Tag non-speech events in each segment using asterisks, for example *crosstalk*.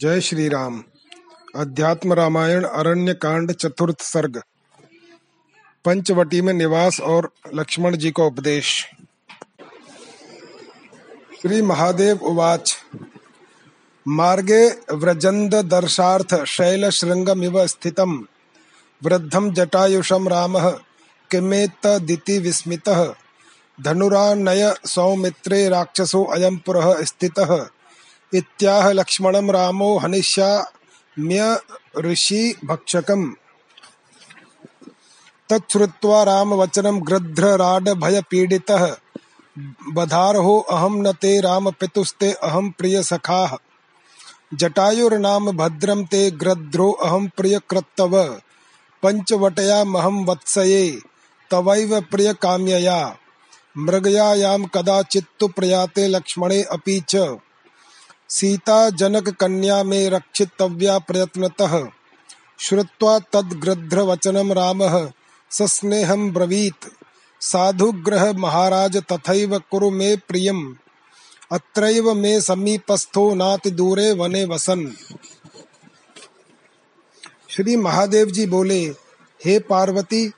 जय श्री राम। अध्यात्म रामायण अरण्य कांड चतुर्थ सर्ग। पंचवटी में निवास और लक्ष्मण जी का उपदेश। श्री महादेव उवाच। मार्गे व्रजंद दर्शार्थ शैल श्रृंगमिव स्थितम। वृद्धम जटायुषम राम किमेत दिति विस्मितः। धनुरानय सौमित्रे राक्षसो अयम पुरः स्थितः। इत्याह लक्ष्मणं रामो भक्षकम्। तच्छ्रुत्वा रामवचनं गृध्रराडभयपीडितः बधारहो अहं न ते रामपितुस्ते अहं प्रियसखाः। जटायुर्नाम भद्रं ते ग्रध्रो अहं प्रियकृत्तव पञ्चवटयामहं वत्सये, तवैव प्रियकाम्यया। मृगयायां कदाचित्तु प्रयाते लक्ष्मणे अपि च। सीता जनक कन्या में रक्षितव्या प्रयत्नतः श्रुत्वा तद्गृध्र वचनम राम सस्नेहम ब्रवीत। साधुग्रह महाराज तथैव कुरु मे प्रियम। अत्रैव मे समीपस्थो नाति दूरे वने वसन। श्री महादेव जी बोले, हे पार्वती,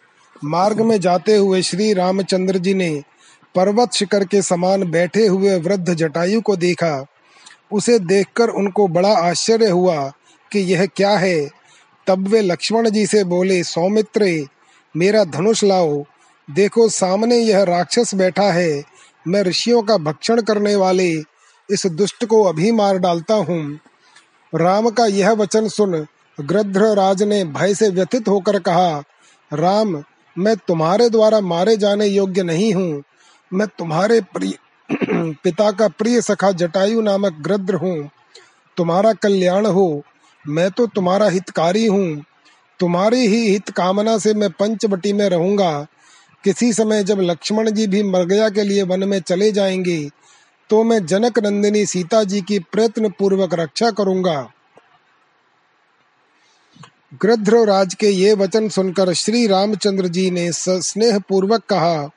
मार्ग में जाते हुए श्री रामचंद्र जी ने पर्वत शिखर के समान बैठे हुए वृद्ध जटायु को देखा। उसे देखकर उनको बड़ा आश्चर्य हुआ कि यह क्या है। तब वे लक्ष्मण जी से बोले, सौमित्र, मेरा धनुष लाओ। देखो, सामने यह राक्षस बैठा है। मैं ऋषियों का भक्षण करने वाले इस दुष्ट को अभी मार डालता हूँ। राम का यह वचन सुन गृध्र राज ने भय से व्यथित होकर कहा, राम, मैं तुम्हारे द्वारा मारे जाने योग्य नहीं हूँ। मैं तुम्हारे प्रिय *clears throat* पिता का प्रिय सखा जटायु नामक ग्रद्र हूँ। तुम्हारा कल्याण हो। मैं तो तुम्हारा हितकारी हूँ। तुम्हारी ही हित कामना से मैं पंचवटी में रहूँगा। किसी समय जब लक्ष्मण जी भी मरगया के लिए वन में चले जाएँगे तो मैं जनक नंदिनी सीता जी की प्रयत्न पूर्वक रक्षा करूँगा। गृध्र राज के ये वचन सुनकर श्री रामचंद्र जी ने स्नेह पूर्वक कहा,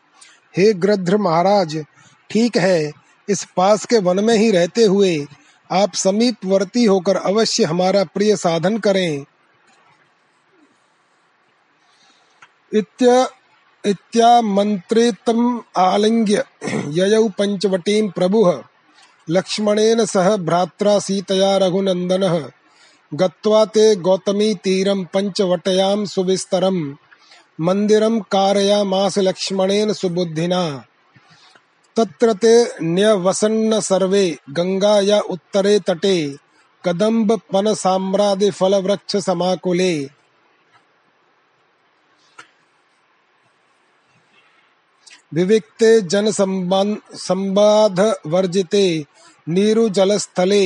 हे गृध्र महाराज ठीक है, इस पास के वन में ही रहते हुए आप समीपवर्ती होकर अवश्य हमारा प्रिय साधन करें। इत्य इत्यामन्त्रितम् आलिङ्ग्य ययौ पंचवटीं प्रभुः, लक्ष्मणेन सह भ्रात्रा सीतया रघुनन्दनः गत्वा ते गौतमी तीरं पञ्चवटयां सुविस्तरम् मन्दिरं कारयामास लक्ष्मणेन सुबुद्धिना। तत्र ते न्यवसन्न सर्वे गंगा या उत्तरे तटे, कदम्ब पन साम्रादि फल वृक्ष समाकुले। विविक्ते जन संबाध वर्जिते, नीरु जल स्थले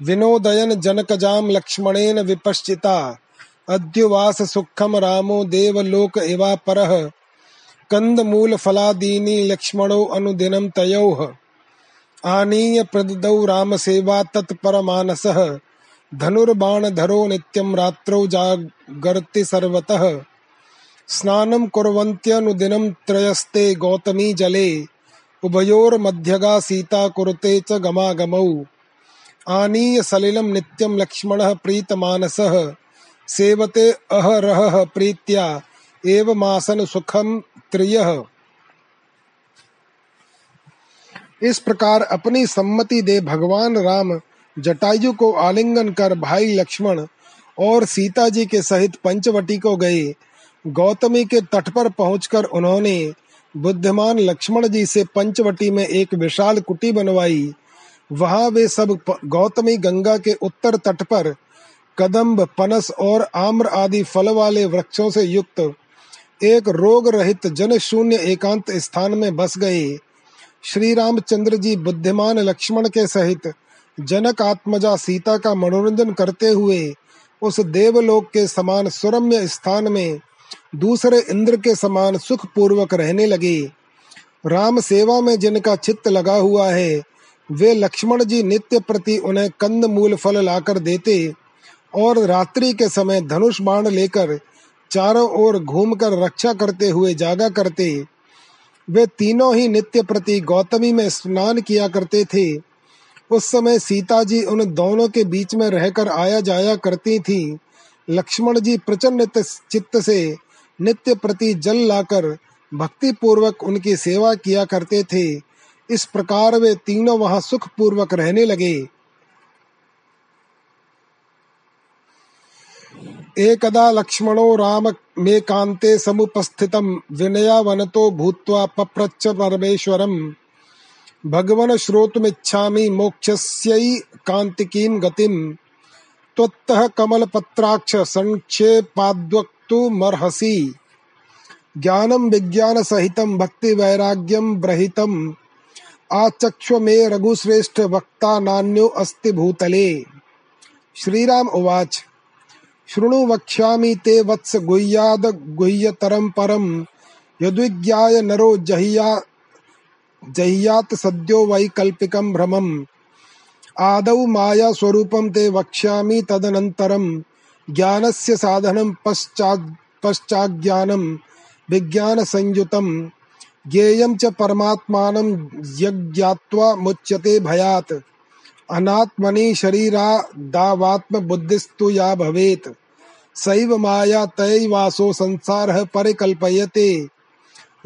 विनोदयन जनकजाम लक्ष्मणेन विपश्चिता, अद्युवास सुखम रामो देवलोक एवा परः कंदमूल फलादीनी लक्ष्मणो अनुदिनं तयोः। आनीय प्रददौ राम सेवा तत्परमानसः धनुर्बाणधरो नित्यं रात्रौ जागर्ति सर्वतः। स्नानं कुर्वन्त्यनुदिनं त्रयस्ते गौतमी जले। उभयोर्मध्यगा सीता कुरुते च गमागमौ। आनीय सलिलं नित्यं लक्ष्मणः प्रीतमानसः। सेवते अहरहः प्रीत्या। एवमासन सुखम त्रिय इस प्रकार अपनी सम्मति दे भगवान राम जटायु को आलिंगन कर भाई लक्ष्मण और सीता जी के सहित पंचवटी को गए। गौतमी के तट पर पहुंचकर उन्होंने बुद्धिमान लक्ष्मण जी से पंचवटी में एक विशाल कुटी बनवाई। वहाँ वे सब गौतमी गंगा के उत्तर तट पर कदम्ब, पनस और आम्र आदि फल वाले वृक्षों से युक्त एक रोग रहित जन शून्य एकांत स्थान में बस गए श्री रामचंद्र जी बुद्धिमान लक्ष्मण के सहित जनक आत्मजा सीता का मनोरंजन करते हुए उस देवलोक के समान सुरम्य स्थान में दूसरे इंद्र के समान सुख पूर्वक रहने लगे। राम सेवा में जिनका चित्त लगा हुआ है, वे लक्ष्मण जी नित्य प्रति उन्हें कंद मूल फल लाकर देते और रात्रि के समय धनुष बाण लेकर चारों ओर घूमकर रक्षा करते हुए जागा करते, वे तीनों ही नित्य प्रति गौतमी में स्नान किया करते थे। उस समय सीता जी उन दोनों के बीच में रहकर आया जाया करती थी। लक्ष्मण जी प्रचंड चित्त से नित्य प्रति जल लाकर भक्ति पूर्वक उनकी सेवा किया करते थे। इस प्रकार वे तीनों वहाँ सुख पूर्वक रहने लगे। एकदा लक्ष्मणो राम मे कांते समुपस्थितम विनयावनतो भूत्वा पप्रच्छ परमेश्वरम। भगवन श्रोतुमिच्छामि मोक्षस्यै कांतिकीं गतिम। त्वत्तः कमलपत्राक्ष संक्षेपाद्वक्तुमर्हसि ज्ञानं विज्ञानसहितं भक्तिवैराग्यं ब्रहितम्। आचक्ष्व मे रघुश्रेष्ठ वक्ता नान्यो अस्ति भूतले। श्रीराम उवाच। शृणु वक्ष्यामि ते वत्स गुह्याद गुह्यतरं परं। यद्विज्ञाय नरो जह्या, जह्यात् सद्यो वैकल्पिकं भ्रमम् आदौ माया स्वरूपं ते वक्ष्यामि तदनन्तरं। ज्ञानस्य साधनं पश्चात् पश्चाज्ञानं, विज्ञानसंयुतं। ज्ञेयं च परमात्मानं यज्ञात्वा मुच्यते भयात्। अनात्मनि शरीरादावात्मबुद्धिस्तु या भवेत्। सैव माया तयैवासो संसारः परिकल्पयते।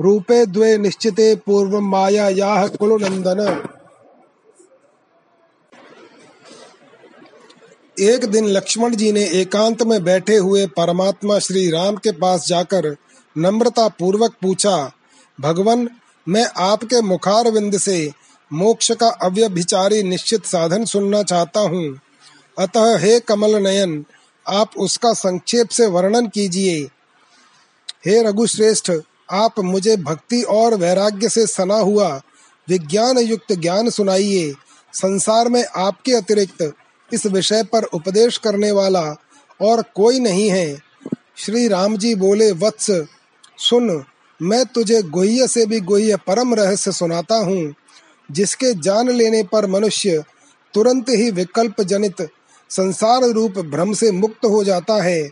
रूपे द्वे निश्चिते पूर्व माया याह कुलनंदन एक दिन लक्ष्मण जी ने एकांत में बैठे हुए परमात्मा श्री राम के पास जाकर नम्रता पूर्वक पूछा, भगवान, मैं आपके मुखार विंद से मोक्ष का अव्यभिचारी निश्चित साधन सुनना चाहता हूँ। अतः हे कमल नयन, आप उसका संक्षेप से वर्णन कीजिए। हे रघुश्रेष्ठ, आप मुझे भक्ति और वैराग्य से सना हुआ विज्ञान युक्त ज्ञान सुनाइए। संसार में आपके अतिरिक्त इस विषय पर उपदेश करने वाला और कोई नहीं है। श्री राम जी बोले, वत्स, सुन, मैं तुझे गुह्य से भी गुह्य परम रहस्य सुनाता हूँ। जिसके जान लेने पर मनुष्य तुरंत ही विकल्प जनित संसार रूप भ्रम से मुक्त हो जाता है।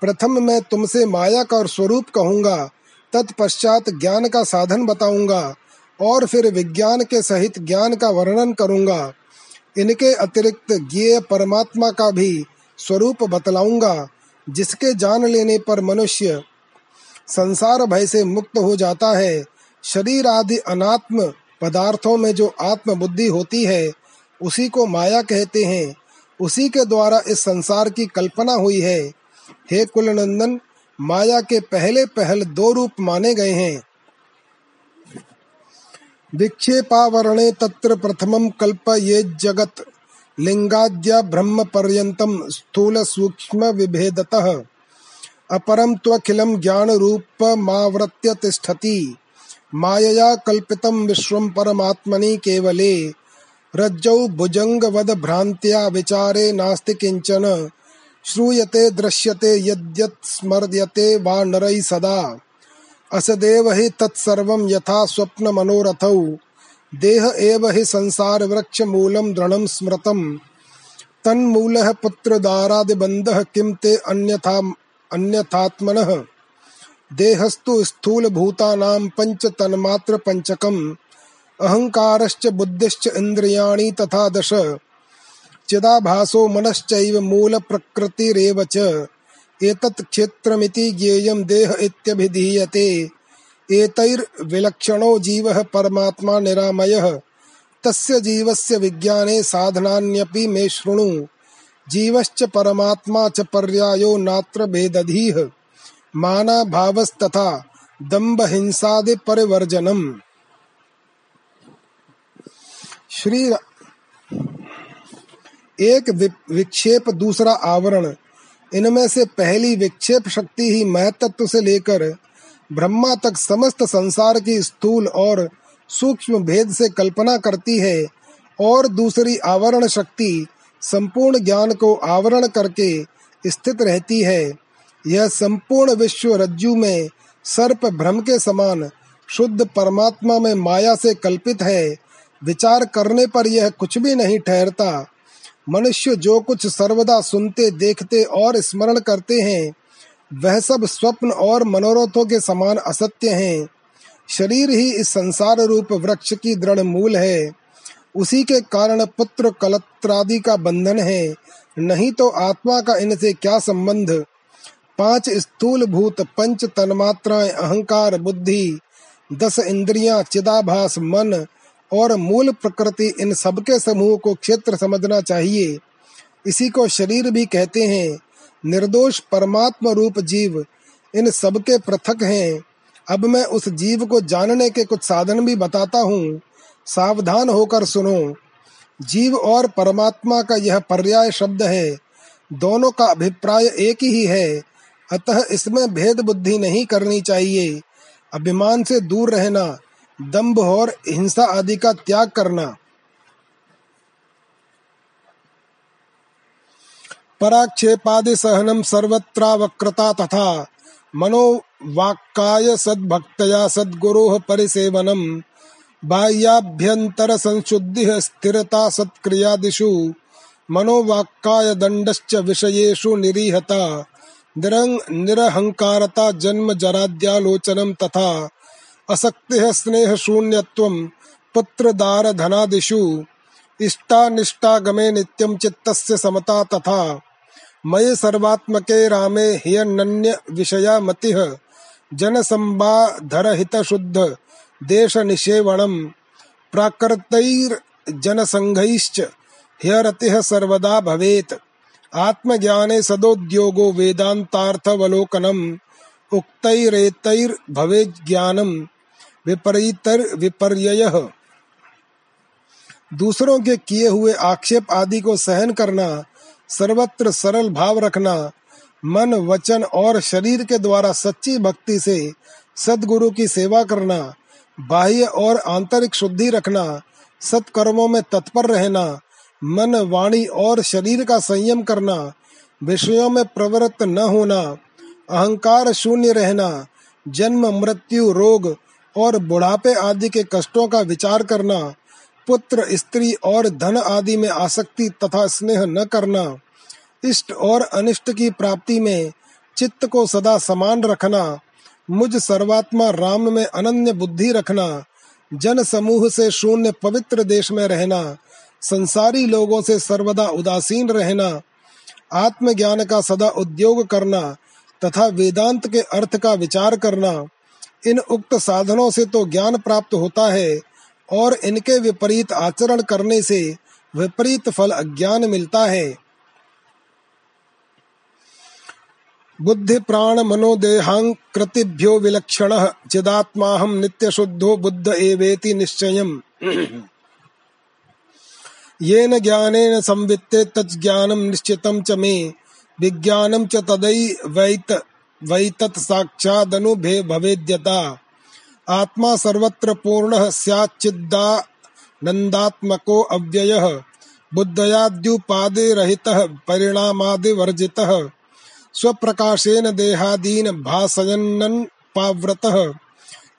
प्रथम मैं तुमसे माया का स्वरूप कहूँगा, तत्पश्चात ज्ञान का साधन बताऊँगा, और फिर विज्ञान के सहित ज्ञान का वर्णन करूँगा। इनके अतिरिक्त ज्ञेय परमात्मा का भी स्वरूप बतलाऊँगा, जिसके जान लेने पर मनुष्य संसार भय से मुक्त हो जाता है। शरीर आदि अनात्म पदार्थों में जो आत्म बुद्धि होती है, उसी को माया कहते हैं। उसी के द्वारा इस संसार की कल्पना हुई है। हे कुलनंदन, माया के पहले पहल दो रूप माने गए हैं। विक्षेपावरणे तत्र प्रथमं कल्पयेज्जगत् लिङ्गाद्या ब्रह्मपर्यन्तं स्थूलसूक्ष्मविभेदतः अपरं त्वखिलं ज्ञानरूपमावृत्य तिष्ठति। मायया कल्पितं विश्वं परमात्मनि केवले। रज्जौ भुजङ्गवद भ्रान्त्या विचारे नास्ति किंचन। श्रूयते, दृश्यते, यद्यत् स्मर्यते वा नरैः सदा। असदेव हि तत्सर्वं यथा स्वप्न मनोरथौ देह एव हि संसार वृक्ष मूलम दृढ़ स्मृतम। तन्मूलः पुत्रदारादिबन्धः किं ते अन्यथा अन्यथात्मनः। देहस्तु स्थूल भूतानां पंच तन्मात्र पंचकम अहंकारश्च बुद्धिश्च इंद्रियाणि तथा दश। चिदाभासो मनश्चैव मूल प्रकृतिरेव च। एतत् क्षेत्रमिति ज्ञेयं देह इत्यभिधीयते। एतैर्विलक्षणो जीवः परमात्मा निरामयः। तस्य जीवस्य विज्ञाने साधनान्यपि मे शृणु। जीवश्च परमात्मा च पर्यायो नात्र भेदधीः। माना भावस्तथा दम्भ हिंसादि परिवर्जनम। श्री एक विक्षेप, दूसरा आवरण। इनमें से पहली विक्षेप शक्ति ही महतत्व से लेकर ब्रह्मा तक समस्त संसार की स्थूल और सूक्ष्म भेद से कल्पना करती है और दूसरी आवरण शक्ति संपूर्ण ज्ञान को आवरण करके स्थित रहती है। यह संपूर्ण विश्व रज्जु में सर्प भ्रम के समान शुद्ध परमात्मा में माया से कल्पित है। विचार करने पर यह कुछ भी नहीं ठहरता। मनुष्य जो कुछ सर्वदा सुनते, देखते और स्मरण करते हैं, वह सब स्वप्न और मनोरथों के समान असत्य हैं। शरीर ही इस संसार रूप वृक्ष की दृढ़ मूल है। उसी के कारण पुत्र कलत्रादि का बंधन है। नहीं तो आत्मा का इनसे क्या संबंध? पाँच स्थूल भूत पंच तन्मात्राएँ, अहंकार, बुद्धि, दस इंद्रियाँ, चिदाभास, मन और मूल प्रकृति, इन सबके समूह को क्षेत्र समझना चाहिए। इसी को शरीर भी कहते हैं। निर्दोष परमात्म रूप जीव, इन सबके पृथक हैं। अब मैं उस जीव को जानने के कुछ साधन भी बताता हूँ। सावधान होकर सुनो। जीव और परमात्मा का यह पर्याय शब्द है। दोनों का अभिप्राय एक ही है। अतः इसमें भेद बुद्धि नहीं करनी चाहिए। अभिमान से दूर रहना, दंभ और हिंसा आदि का त्याग करना। पराक्षेपादि सहनम सर्वत्रावक्रता तथा मनोवाक्काय सद्भक्तया सद्गुरो परिसेवनम, बाह्याभ्यंतर संशुद्धि स्थिरता सत्क्रियादिषु, मनोवाक्काय दंडश्च विषयेषु निरीहता। निरहंकारता जन्म जराद्यालोचनम तथा असक्ति स्नेह शून्यत्वम पुत्र दार धनादिषु इष्टानिष्टागमे नित्यं चित्तस्य समता तथा मये सर्वात्मके रामे ह्यनन्य विषया मतिः जनसंबाधर हित शुद्ध देश निषेवणम प्राकृतैर्जनसंघैश्च ह्यरतिः सर्वदा भवेत्। आत्मज्ञाने सदोद्योगो वेदान्तार्थवलोकनम्, उक्तैरेतैर्भवेज्ञानम् विपरीतर विपर्य दूसरों के किए हुए आक्षेप आदि को सहन करना, सर्वत्र सरल भाव रखना, मन, वचन और शरीर के द्वारा सच्ची भक्ति से सदगुरु की सेवा करना, बाह्य और आंतरिक शुद्धि रखना, सत्कर्मों में तत्पर रहना मन, वाणी और शरीर का संयम करना, विषयों में प्रवृत्त न होना, अहंकार शून्य रहना, जन्म, मृत्यु, रोग और बुढ़ापे आदि के कष्टों का विचार करना, पुत्र, स्त्री और धन आदि में आसक्ति तथा स्नेह न करना, इष्ट और अनिष्ट की प्राप्ति में चित्त को सदा समान रखना, मुझ सर्वात्मा राम में अनन्य बुद्धि रखना, जन समूह से शून्य पवित्र देश में रहना संसारी लोगों से सर्वदा उदासीन रहना, आत्मज्ञान का सदा उद्योग करना, तथा वेदांत के अर्थ का विचार करना, इन उक्त साधनों से तो ज्ञान प्राप्त होता है, और इनके विपरीत आचरण करने से विपरीत फल अज्ञान मिलता है। बुद्धि प्राण मनोदेहांग कृतिभ्यो विलक्षण चिदात्माहम नित्य शुद्धो बुद्ध एवेति निश्चयम्। येन ज्ञानेन संवित्ते तज्ज्ञानं निश्चितं च मे। विज्ञानं च तदैवैत वैतत् साक्षादनुभे भवेद्यता आत्मा सर्वत्र पूर्णः स्याच्चिदानन्दात्मको अव्ययः। बुद्धयाद्युपादे रहितः परिणामादिवर्जितः। स्वप्रकाशेन देहादीन भासयन्नन् पाव्रतः।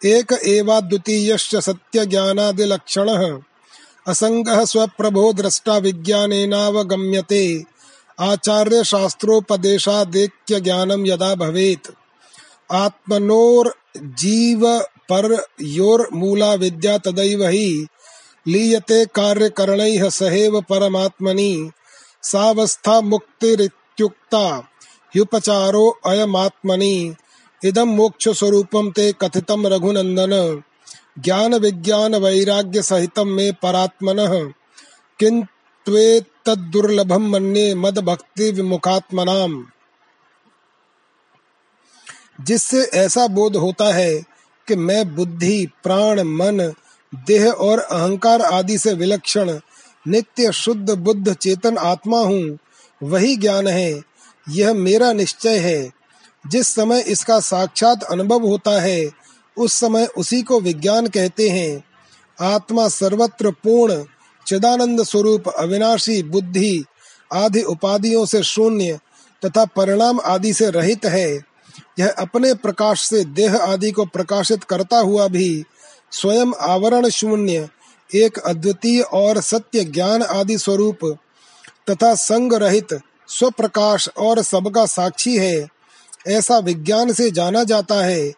एक एवाद्वितीयश्च सत्यज्ञानादिलक्षणः। असङ्गः स्वप्रभो द्रष्टा विज्ञानेनावगम्यते। आचार्य शास्त्रोपदेशादेक्य ज्ञानम यदा भवेत। आत्मनोर जीव पर योर मूला विद्या तदैव ही लीयते कार्य करणैः सहेव परमात्मनि। सावस्था मुक्तिरित्युक्ता ह्युपचारो अयमात्मनि। इदं मोक्ष स्वरूपम ते कथितम रघुनंदन ज्ञान विज्ञान वैराग्य सहित मे परात्मनः। किंतु तद्दुर्लभम मन्ये मद भक्ति विमुखात्मनाम जिससे ऐसा बोध होता है कि मैं बुद्धि, प्राण, मन, देह और अहंकार आदि से विलक्षण, नित्य शुद्ध बुद्ध चेतन आत्मा हूँ, वही ज्ञान है, यह मेरा निश्चय है। जिस समय इसका साक्षात अनुभव होता है उस समय उसी को विज्ञान कहते हैं। आत्मा सर्वत्र पूर्ण, चिदानंद स्वरूप, अविनाशी, बुद्धि आदि उपाधियों से शून्य तथा परिणाम आदि से रहित है। यह अपने प्रकाश से देह आदि को प्रकाशित करता हुआ भी स्वयं आवरण शून्य, एक अद्वितीय और सत्य ज्ञान आदि स्वरूप तथा संग रहित, स्वप्रकाश और सबका साक्षी है। ऐसा विज्ञान से जाना जाता है।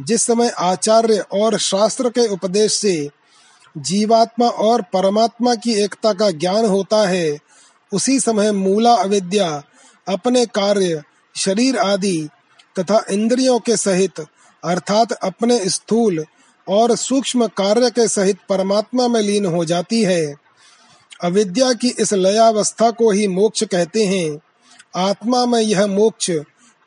जिस समय आचार्य और शास्त्र के उपदेश से जीवात्मा और परमात्मा की एकता का ज्ञान होता है, उसी समय मूला अविद्या, अपने कार्य, शरीर आदि तथा इंद्रियों के सहित, अर्थात अपने स्थूल और सूक्ष्म कार्य के सहित परमात्मा में लीन हो जाती है। अविद्या की इस लयावस्था को ही मोक्ष कहते हैं। आत्मा में यह मोक्ष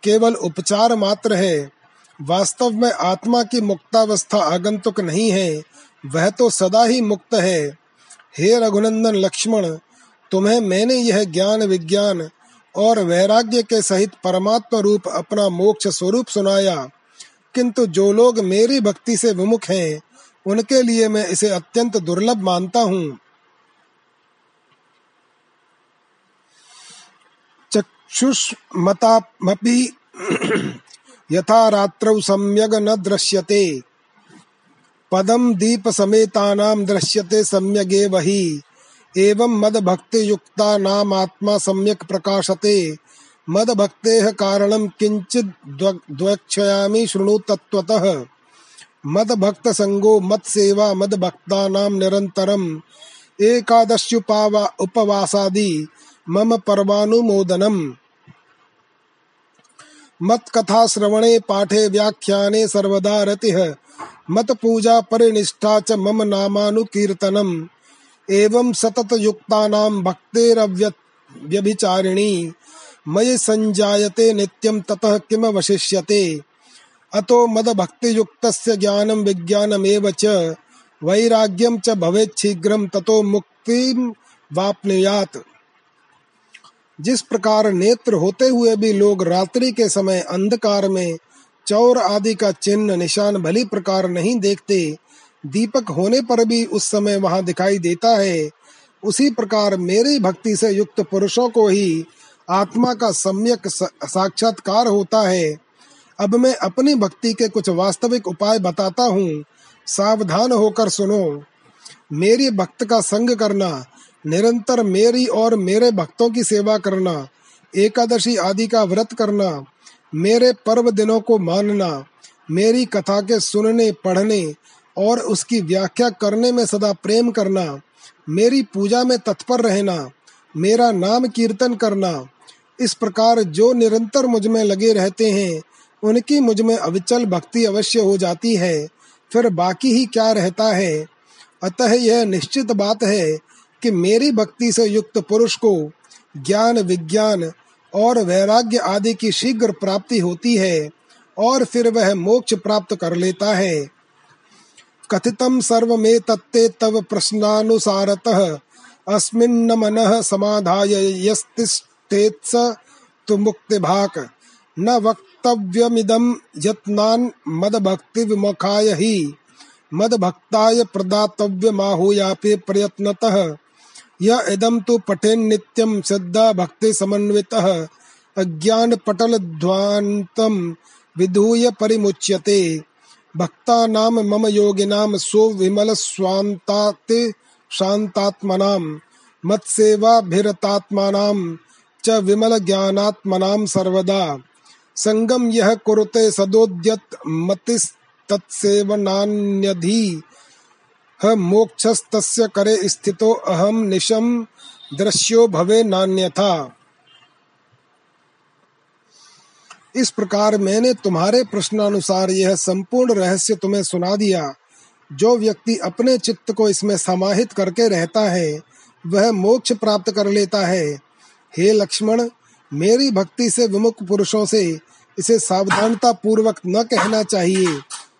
केवल उपचार मात्र है। वास्तव में आत्मा की मुक्तावस्था आगंतुक नहीं है, वह तो सदा ही मुक्त है। हे रघुनंदन लक्ष्मण, तुम्हें मैंने यह ज्ञान विज्ञान और वैराग्य के सहित परमात्मा रूप अपना मोक्ष स्वरूप सुनाया। किंतु जो लोग मेरी भक्ति से विमुख हैं, उनके लिए मैं इसे अत्यंत दुर्लभ मानता हूँ। चक्षुष्मतामपि यथा रात्रौ सम्यग न दृश्यते। पदम दीप समेतानां दृश्यते सम्यगेव हि एवं मद भक्ति युक्ता नाम आत्मा सम्यक प्रकाशते। मद भक्ते कारणम किंचित द्वक्षयामि शृणु तत्वतः मद भक्त संगो मत सेवा मद भक्ता नाम निरंतरम एकादश्युपावा उपवासादि। मम परमानुमोदनम मत कथा श्रवणे पाठे व्याख्याने सर्वदा रतिः। मत पूजा परिनिष्ठा च मम नामानुकीर्तनम। एवं सतत युक्तानां भक्तेरव्यभिचारिणी। मयि संजायते नित्यं ततः किम वशिष्यते। अतो मद भक्ति युक्तस्य ज्ञानं विज्ञानमेव च। वैराग्यं च भवेत् शीघ्रं ततो मुक्तिं वाप्नुयात्। जिस प्रकार नेत्र होते हुए भी लोग रात्रि के समय अंधकार में चौर आदि का चिन्ह निशान भली प्रकार नहीं देखते, दीपक होने पर भी उस समय वहाँ दिखाई देता है। उसी प्रकार मेरी भक्ति से युक्त पुरुषों को ही आत्मा का सम्यक साक्षात्कार होता है। अब मैं अपनी भक्ति के कुछ वास्तविक उपाय बताता हूँ। सावधान होकर सुनो। मेरी भक्त का संग करना निरंतर मेरी और मेरे भक्तों की सेवा करना, एकादशी आदि का व्रत करना, मेरे पर्व दिनों को मानना, मेरी कथा के सुनने, पढ़ने और उसकी व्याख्या करने में सदा प्रेम करना, मेरी पूजा में तत्पर रहना, मेरा नाम कीर्तन करना, इस प्रकार जो निरंतर मुझमें लगे रहते हैं, उनकी मुझमें अविचल भक्ति अवश्य हो जाती है, फिर बाकी ही क्या रहता है? अतः यह निश्चित बात है कि मेरी भक्ति से युक्त पुरुष को ज्ञान, विज्ञान और वैराग्य आदि की शीघ्र प्राप्ति होती है और फिर वह मोक्ष प्राप्त कर लेता है। कथितं सर्वमेतत्ते तव प्रश्नानुसारतः अस्मिन्न मनः समाधाय यस्तिष्ठेत्स तु मुक्तिभाक्। न वक्तव्यमिदं यत्नान् मदभक्तिविमुखाय हि। मदभक्ताय प्रदातव्यमाहूयापि प्रयत्नतः य इदं तु पठेन्नित्यं श्रद्धा भक्ति समन्वितः अज्ञानपटलध्वान्तं विधूय परिमुच्यते। भक्ता नाम मम योगिनाम सो विमल स्वांतात शांतात्मनाम मत सेवाभिरतात्मानाम च विमल ज्ञानात्मनाम सर्वदा। संगम यह कुरुते सदोद्यत मतिस तत्सेवनान्यधि ह मोक्षस्तस्य करे स्थितो अहम निशम दृश्यो भवे नान्यथा। इस प्रकार मैंने तुम्हारे प्रश्नानुसार यह संपूर्ण रहस्य तुम्हें सुना दिया। जो व्यक्ति अपने चित्त को इसमें समाहित करके रहता है, वह मोक्ष प्राप्त कर लेता है। हे लक्ष्मण, मेरी भक्ति से विमुख पुरुषों से इसे सावधानता पूर्वक न कहना चाहिए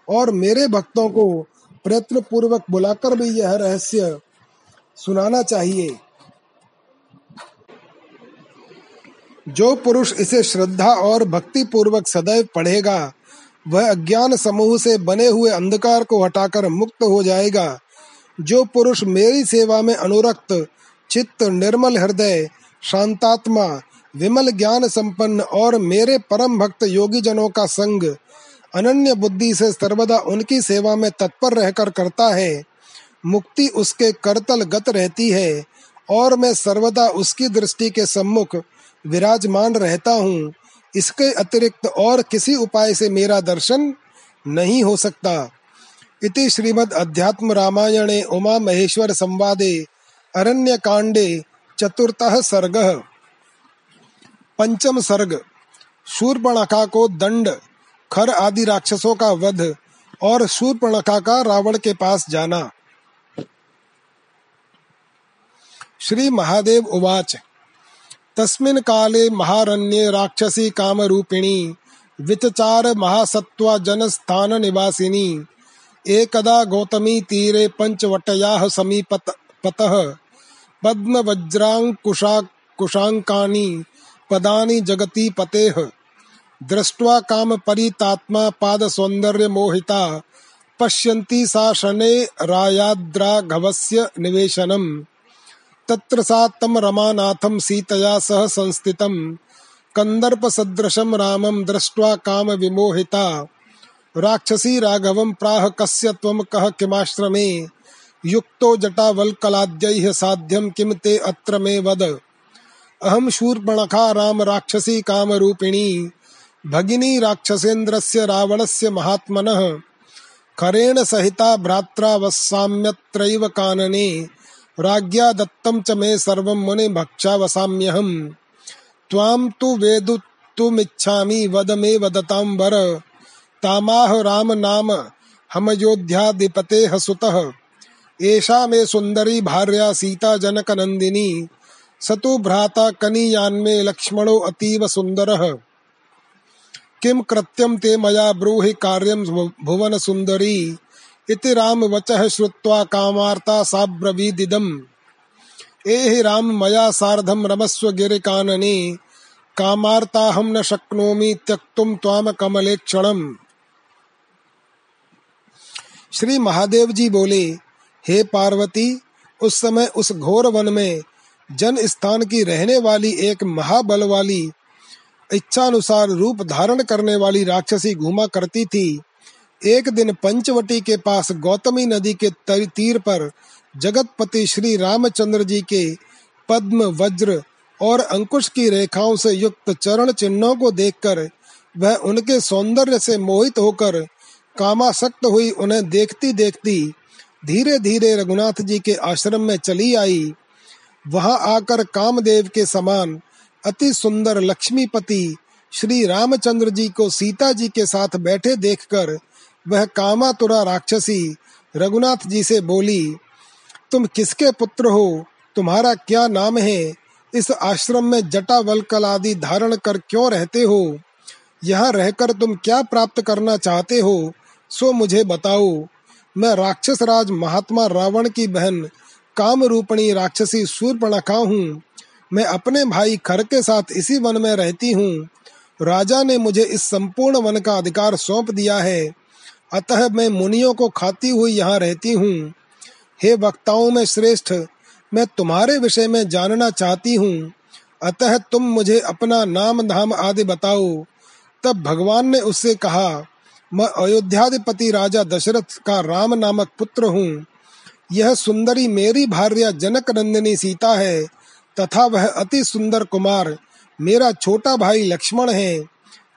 और मेरे भक्तों को प्रयत्न पूर्वक बुलाकर भी यह रहस्य सुनाना चाहिए। जो पुरुष इसे श्रद्धा और भक्ति पूर्वक सदैव पढ़ेगा, वह अज्ञान समूह से बने हुए अंधकार को हटाकर मुक्त हो जाएगा। जो पुरुष मेरी सेवा में अनुरक्त, चित्त निर्मल हृदय, शांतात्मा, विमल ज्ञान संपन्न और मेरे परम भक्त योगी जनों का संग अनन्य बुद्धि से सर्वदा उनकी सेवा में तत्पर रहकर करता है। मुक्ति उसके करतल गत रहती है और मैं सर्वदा उसकी दृष्टि के सम्मुख विराजमान रहता हूँ। इसके अतिरिक्त और किसी उपाय से मेरा दर्शन नहीं हो सकता। इति श्रीमद् अध्यात्म रामायणे उमा महेश्वर संवादे अरण्य कांडे चतुर्थः सर्गः। पंचम सर्ग शूर्पणखा को दंड। खर आदि राक्षसों का वध और शूर्पणखा का रावण के पास जाना। श्री महादेव उवाच। तस्मिन् काले महारण्ये राक्षसी कामरूपिणी, विचचार महासत्वा जनस्थान निवासिनी। एकदा गौतमी तीरे पंचवटयाः समीपत, पतः पद्मवज्राङ्कुशा कुशाङ्कानि पदानि जगति पतेः। दृष्ट्वा कामपरितात्मा पादसौन्दर्यमोहिता पश्यन्ती सा शने रायाद्राघवस्य निवेशनम्। तत्र सा तं सीतया सह संस्थितं कन्दर्पसदृशं रामं दृष्ट्वा कामविमोहिता राक्षसी राघवं प्राह कस्य त्वं कः किमाश्रमे। युक्तो जटावल्कलाद्यैः साध्यं किं ते अत्र मे वद। अहम शूर्पणखा राम राक्षसी कामरूपिणी। भगिनी राक्षसेन्द्रस्य रावणस्य महात्मनः खरेण सहिता भ्रात्रा वसाम्यत्रैव कानने, राज्ञा दत्तं च मे सर्वं मुने भक्षा वसाम्यहम्। त्वां तु वेदुत्तुमिच्छामि वद मे वदतां वर तामाह राम नाम हमयोध्याधिपते सुतः। एषा मे सुंदरी भार्या सीता जनक नंदिनी सतु भ्राता कनीयान्मे लक्ष्मणो अतीव सुंदरः किम कृत्यम ते मया ब्रूहि कार्यम भुवन सुंदरी इति राम वचः श्रुत्वा कामार्ता साब्रवीदिदम्। एहि राम मया सार्धम रमस्व गिरिकानने। कामार्ताहम न शक्नोमि त्यक्तुम त्वाम कमले क्षणम। श्री महादेव जी बोले, हे पार्वती, उस समय उस घोर वन में जन स्थान की रहने वाली एक महाबल वाली इच्छानुसार रूप धारण करने वाली राक्षसी घूमा करती थी। एक दिन पंचवटी के पास गौतमी नदी के तीर पर जगतपति श्री रामचंद्र जी के पद्म, वज्र और अंकुश की रेखाओं से युक्त चरण चिन्हों को देखकर वह उनके सौंदर्य से मोहित होकर कामासक्त हुई। उन्हें देखती देखती धीरे धीरे रघुनाथ जी के आश्रम में चली आई। वहाँ आकर कामदेव के समान अति सुंदर लक्ष्मीपति श्री रामचंद्र जी को सीता जी के साथ बैठे देखकर वह कामातुरा राक्षसी रघुनाथ जी से बोली, तुम किसके पुत्र हो? तुम्हारा क्या नाम है? इस आश्रम में जटा वलकल आदि धारण कर क्यों रहते हो? यहाँ रहकर तुम क्या प्राप्त करना चाहते हो? सो मुझे बताओ। मैं राक्षस राज महात्मा रावण की बहन काम रूपणी राक्षसी सूर्पणखा हूँ। मैं अपने भाई खर के साथ इसी वन में रहती हूँ। राजा ने मुझे इस संपूर्ण वन का अधिकार सौंप दिया है। अतः मैं मुनियों को खाती हुई यहाँ रहती हूँ। हे वक्ताओं में श्रेष्ठ, मैं तुम्हारे विषय में जानना चाहती हूँ। अतः तुम मुझे अपना नाम धाम आदि बताओ। तब भगवान ने उससे कहा, मैं अयोध्याधिपति राजा दशरथ का राम नामक पुत्र हूँ। यह सुंदरी मेरी भार्या जनक नंदिनी सीता है। तथा वह अति सुंदर कुमार, मेरा छोटा भाई लक्ष्मण है।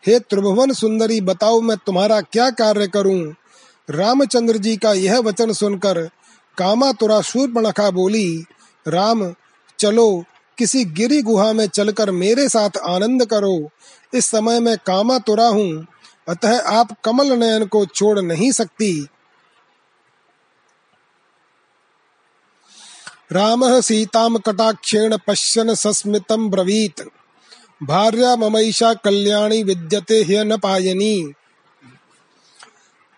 हे त्रिभुवन सुंदरी, बताओ मैं तुम्हारा क्या कार्य करूँ? रामचंद्र जी का यह वचन सुनकर कामा कामातुरा शूर्पणखा बोली, राम, चलो, किसी गिरी गुहा में चलकर मेरे साथ आनंद करो। इस समय मैं कामातुरा हूँ, अतः आप कमल नयन को छोड़ नहीं सकती। रामः सीतां कटाक्षेण पश्यन् सस्मितं ब्रवीत्। भार्या ममैषा कल्याणी विद्यते ह्य न पायनी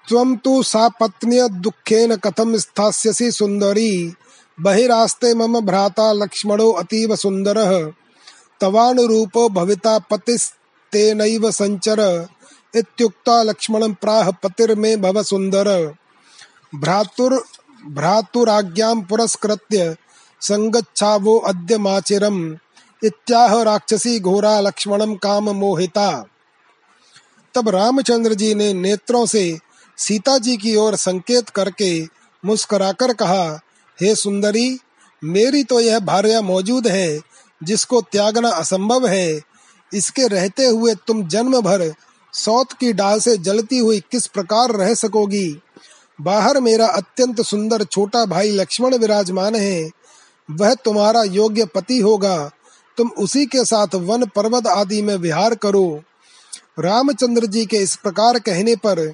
त्वं तु सा पत्न्य दुःखेन कथं स्थास्यसि बहिरास्ते मम भ्राता लक्ष्मणो अतीव सुन्दरः। तवानुरूपो भविता पतिस्तेनैव सञ्चर। इत्युक्ता लक्ष्मणं प्राह पतिर्मे भव सुन्दर। भ्रातुर् भ्रातुराज्ञां पुरस्कृत्य संगच्छावो अद्य माचिरम। इत्याह राक्षसी घोरा लक्ष्मणम काम मोहिता। तब रामचंद्र जी ने नेत्रों से सीता जी की ओर संकेत करके मुस्कुराकर कहा, हे सुंदरी, मेरी तो यह भार्या मौजूद है, जिसको त्यागना असंभव है। इसके रहते हुए तुम जन्म भर सौत की डाल से जलती हुई किस प्रकार रह सकोगी? बाहर मेरा अत्यंत सुंदर छोटा भाई लक्ष्मण विराजमान है। वह तुम्हारा योग्य पति होगा। तुम उसी के साथ वन पर्वत आदि में विहार करो। रामचंद्र जी के इस प्रकार कहने पर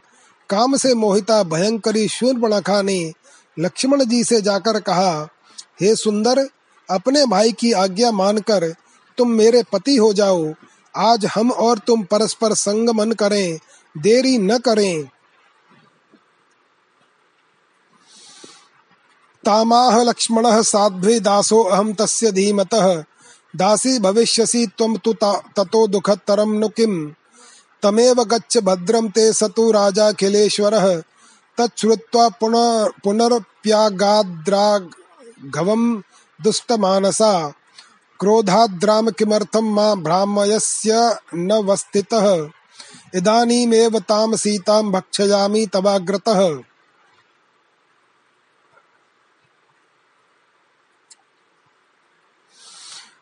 काम से मोहिता भयंकरी शूर्पणखा ने लक्ष्मण जी से जाकर कहा, हे सुंदर, अपने भाई की आज्ञा मानकर तुम मेरे पति हो जाओ। आज हम और तुम परस्पर संगमन करें, देरी न करें। तामाह लक्ष्मण साध्वी दासो अहम तस्य धीमतः। दासी भविष्यसि त्वं तु ततो दुःखतरं नु किम्? तमेव गच्छ भद्रं ते सतु राजाखिलेश्वरः तच्छ्रुत्वा पुनर् पुनरप्यागाद्राघवं दुष्टमानसा। क्रोधाद्राम किमर्थं मा भ्रामयस्य न वस्थितः इदानीमेव तां सीतां भक्षयामि तवाग्रतः।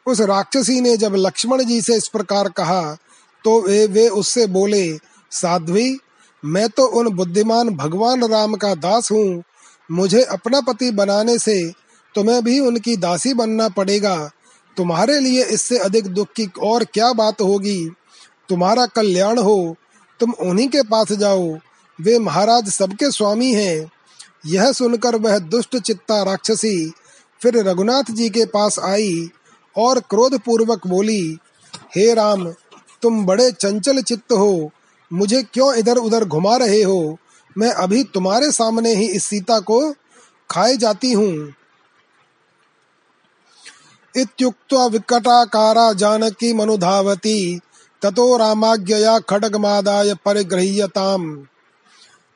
उस राक्षसी ने जब लक्ष्मण जी से इस प्रकार कहा तो वे वे उससे बोले, साध्वी, मैं तो उन बुद्धिमान भगवान राम का दास हूँ। मुझे अपना पति बनाने से तुम्हें भी उनकी दासी बनना पड़ेगा। तुम्हारे लिए इससे अधिक दुख की और क्या बात होगी? तुम्हारा कल्याण हो, तुम उन्हीं के पास जाओ। वे महाराज सबके स्वामी हैं। यह सुनकर वह दुष्ट चित्ता राक्षसी फिर रघुनाथ जी के पास आई। और क्रोध पूर्वक बोली, हे राम, तुम बड़े चंचल चित्त हो। मुझे क्यों इधर उधर घुमा रहे हो? मैं अभी तुम्हारे सामने ही इस सीता को खाए जाती हूँ। इत्युक्त्वा विकटाकारा जानकी मनुधावती, ततो रामाज्ञया खड्गमादाय परिगृह्यताम्।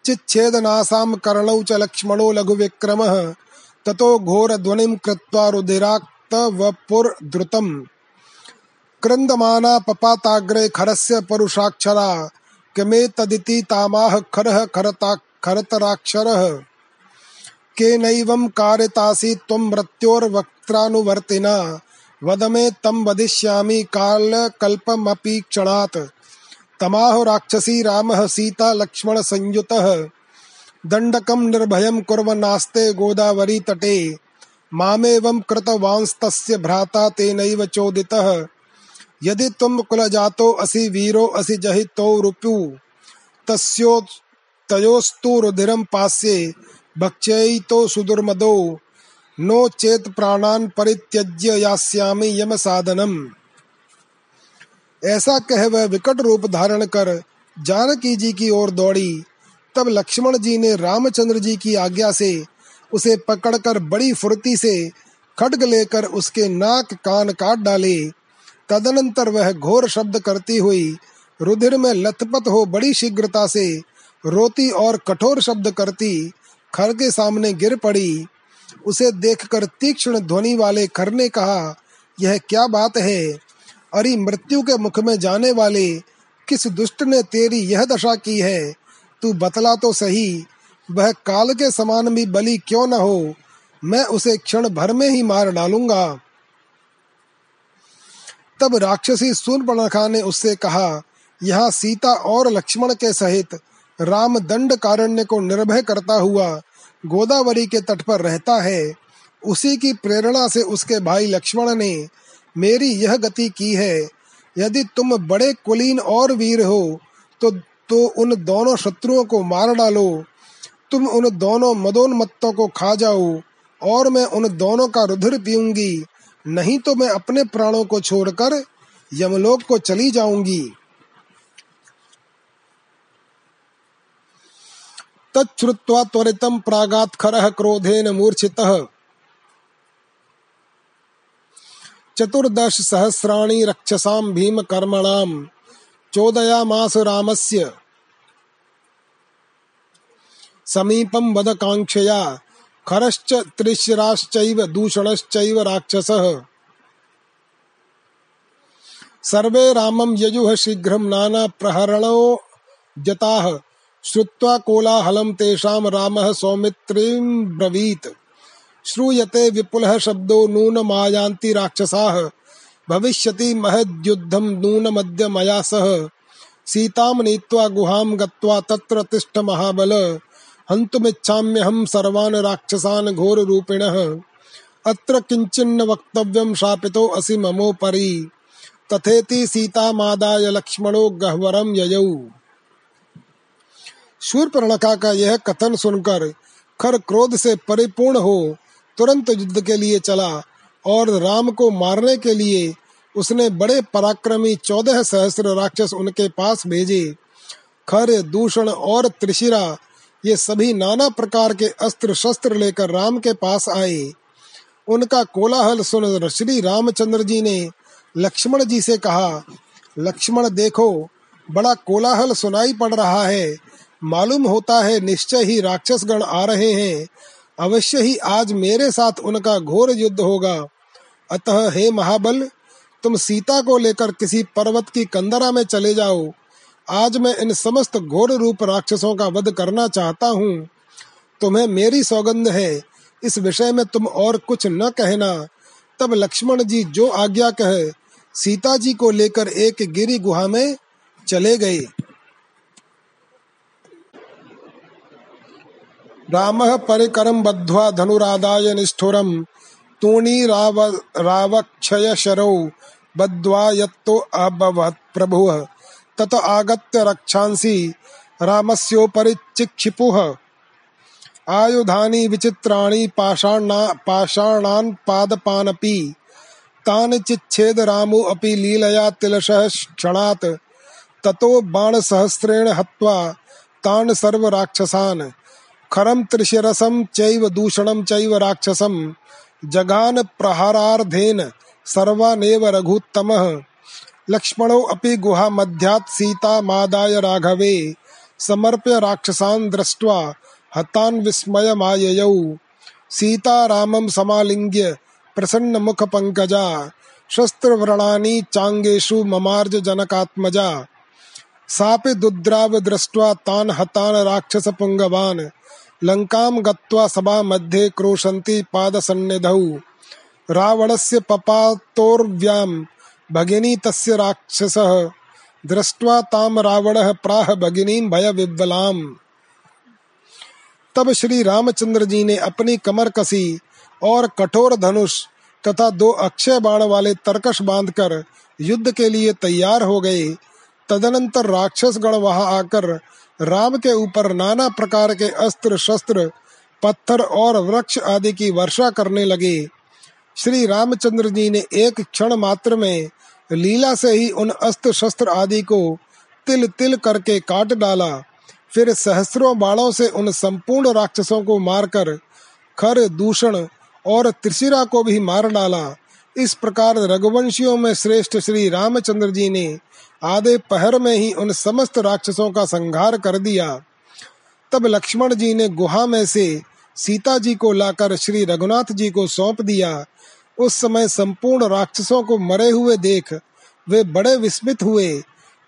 चिच्छेदनासां कर्णौ च लक्ष्मणो लघुविक्रमः, ततो घोरध्वनिं कृत्वा रुधिराक् वपुर्द्रुतम् क्रन्दमाना पपाताग्रे खरस्य परुषाक्षरा, किमेतदिति तामाह खरः खरता, खरतराक्षरः। केनैवं कारयतासि त्वं मृत्योर्वक्त्रानुवर्तिना वद मे तं वदिष्यामि कालकल्पमपि क्षणात् तमाह राक्षसी रामः सीता लक्ष्मण संयुतः। दण्डकं निर्भयं कुर्वन्नास्ते गोदावरी तटे मामेवं कृतवांस्तस्य भ्राता तेनैव चोदितः। यदि तुम कुलजातो असि वीरो असि जहितो रुपु तस्यो तयोस्तु रुधिरं पास्ये भक्ष्यैतो सुदुर्मदो, नो चेत प्राणान परित्यज्य यास्यामि यम साधनम ऐसा कह वह विकट रूप धारण कर जानकी जी की ओर दौड़ी। तब लक्ष्मण जी ने रामचंद्र जी की आज्ञा से उसे पकड़कर बड़ी फुर्ती से खड्ग लेकर उसके नाक कान काट डाले। तदनंतर वह घोर शब्द करती हुई रुधिर में लथपथ हो बड़ी शीघ्रता से रोती और कठोर शब्द करती खर के सामने गिर पड़ी। उसे देखकर तीक्ष्ण ध्वनि वाले खर ने कहा, यह क्या बात है? अरे, मृत्यु के मुख में जाने वाले किस दुष्ट ने तेरी यह दशा की है? तू बतला तो सही वह काल के समान भी बलि क्यों न हो, मैं उसे क्षण भर में ही मार डालूँगा। तब राक्षसी सूर्पणखा ने उससे कहा, यहाँ सीता और लक्ष्मण के सहित राम दंड कारण्य को निर्भय करता हुआ गोदावरी के तट पर रहता है, उसी की प्रेरणा से उसके भाई लक्ष्मण ने मेरी यह गति की है। यदि तुम बड़े कुलीन और वीर हो तो तो उन दोनों शत्रुओं को मार डालो तुम उन दोनों मदोन्मत्तों को खा जाओ, और मैं उन दोनों का रुधिर पीऊँगी। नहीं तो मैं अपने प्राणों को छोड़कर यमलोक को चली जाऊँगी। तच्छ्रुत्वा त्वरितं प्रागात् खरः क्रोधेन मूर्छितः। चतुर्दश सहस्राणि रक्षसां भीमकर्मणां चोदयामास रामस्य। समीपं वदकाङ्क्षया, खरश्च त्रिशिराश्चैव, दूषणश्चैव राक्षसः। सर्वे रामं यजुः शीघ्रं नानाप्रहरणो जताः, श्रुत्वा कोलाहलं तेषां रामः सौमित्रीं ब्रवीत्। श्रूयते विपुलः शब्दो नूनमायान्ति राक्षसाः, भविष्यति महद्युद्धं नूनमद्य मया सह। सीतां नीत्वा गुहां गत्वा तत्र तिष्ठ महाबल। हन्तुमिच्छाम्यहं सर्वान् राक्षसान् घोररूपिणः। अत्र किञ्चिन्न वक्तव्यं शापितो असि ममोपरि। तथेति सीतामादाय लक्ष्मणो गह्वरम ययौ। शूर्पणखा का यह कथन सुनकर खर क्रोध से परिपूर्ण हो, तुरंत युद्ध के लिए चला और राम को मारने के लिए उसने बड़े पराक्रमी चौदह सहस्र राक्षस उनके पास भेजे। खर, दूषण और त्रिशिरा ये सभी नाना प्रकार के अस्त्र शस्त्र लेकर राम के पास आए। उनका कोलाहल सुन श्री रामचंद्र जी ने लक्ष्मण जी से कहा, लक्ष्मण देखो, बड़ा कोलाहल सुनाई पड़ रहा है। मालूम होता है निश्चय ही राक्षस गण आ रहे हैं। अवश्य ही आज मेरे साथ उनका घोर युद्ध होगा। अतः हे महाबल, तुम सीता को लेकर किसी पर्वत की कंदरा में चले जाओ। आज मैं इन समस्त घोर रूप राक्षसों का वध करना चाहता हूँ। तुम्हें मेरी सौगंध है। इस विषय में तुम और कुछ न कहना। तब लक्ष्मण जी जो आज्ञा कहे, सीता जी को लेकर एक गिरी गुहा में चले गए। राम परिकरम बद्ध्वा धनुरादाय निष्ठुरम तूणी राव रावक्षय शरौ बद्ध्वा यत्तो अभवत् प्रभु। तत आगत्य रक्षांसि रामस्योपरि चिक्षिपुः आयुधानि विचित्राणि पाषाणा पाषाणान् पादपानपि। तान् चिच्छेद रामो अपि लीलया तिलशः क्षणात्। ततो बाणसहस्रेण हत्वा तान् सर्वराक्षसान्। खरं त्रिशिरसं चैव दूषणं चैव राक्षसं। जगान प्रहारार्धेन सर्वानेव रघुत्तमः। लक्ष्मणो अपि गुहा मध्यात् सीता मादाय राघवे, समर्प्य राक्षसान् दृष्ट्वा हतान् विस्मयमाययौ सीता रामं समालिङ्ग्य प्रसन्न मुख पंकजा शस्त्र व्रणानी चांगेशु ममार्ज जनकात्मजा सापि दुद्राव दृष्ट्वा तान हतान राक्षस पुंगवान लंकाम गत्वा सभा मध्ये क्रोशन्ति पाद सन्निधौ रावणस्य पपातोर्व्याम भगिनी तस्य राक्षसः। दृष्ट्वा ताम रावणः प्राह भगिनीं भय विव्वलाम तब श्री रामचंद्र जी ने अपनी कमर कसी और कठोर धनुष तथा दो अक्षय बाण वाले तरकश बांधकर युद्ध के लिए तैयार हो गए। तदनंतर राक्षस गण वहाँ आकर राम के ऊपर नाना प्रकार के अस्त्र शस्त्र, पत्थर और वृक्ष आदि की वर्षा करने लगे। श्री रामचंद्र जी ने एक क्षण मात्र में लीला से ही उन अस्त्र शस्त्र आदि को तिल तिल करके काट डाला। फिर सहस्रों बाणों से उन संपूर्ण राक्षसों को मारकर खर, दूषण और त्रिशिरा को भी मार डाला। इस प्रकार रघुवंशियों में श्रेष्ठ श्री रामचंद्र जी ने आधे पहर में ही उन समस्त राक्षसों का संहार कर दिया। तब लक्ष्मण जी ने गुहा में से सीता जी को लाकर श्री रघुनाथ जी को सौंप दिया। उस समय संपूर्ण राक्षसों को मरे हुए देख वे बड़े विस्मित हुए।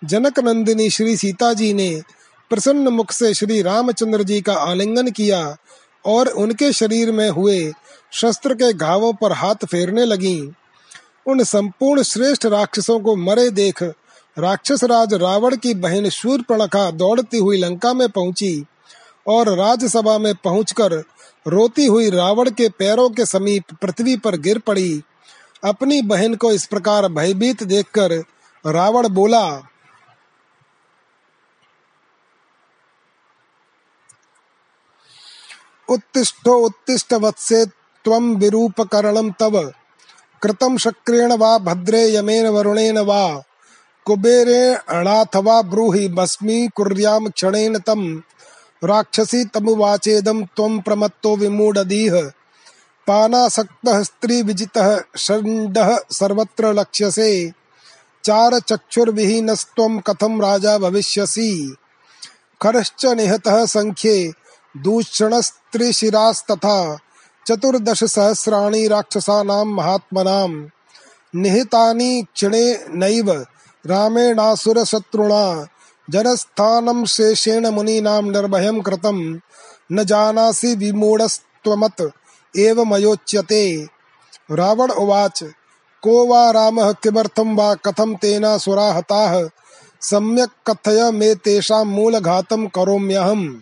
जनक नंदिनी श्री सीता जी ने प्रसन्न मुख से श्री रामचंद्र जी का आलिंगन किया और उनके शरीर में हुए शस्त्र के घावों पर हाथ फेरने लगी। उन संपूर्ण श्रेष्ठ राक्षसों को मरे देख राक्षस राज रावण की बहन शूर्पणखा दौड़ती हुई लंका में पहुँची और राजसभा में पहुंचकर रोती हुई रावण के पैरों के समीप पृथ्वी पर गिर पड़ी। अपनी बहन को इस प्रकार भयभीत देखकर रावण बोला, उत्तिष्ठो उत्तिष्ठ वत्से त्वं विरूपकरणं तव। कृतं शक्रेण वा भद्रे यमेन वरुणेन वा। कुबेरेणाथवा ब्रूहि, भस्मी कुर्यां क्षणेन तं राक्षसी तमुवाचेदं त्वं प्रमत्तो पानासक्तः स्त्रीविजितः षण्डः सर्वत्र लक्ष्यसे। चार चक्षुर्विहीनस्त्वं कथं राजा भविष्यसि? खरश्च निहतः संख्ये दूषणस्त्रिशिरास्तथा चतुर्दश सहस्राणि राक्षसानां महात्मनां। निहितानि क्षणे नैव रामेणासुरशत्रुणा जनस्थानं शेषेण मुनीनां निर्भयं कृतं। न जानासि विमूढस्त्वमत, एव मयोच्यते। रावण उवाच, को वा रामः, किमर्थं वा, कथं तेनासुरा हताः सम्यक् कथय मे तेषां मूलघातं करोम्यहम्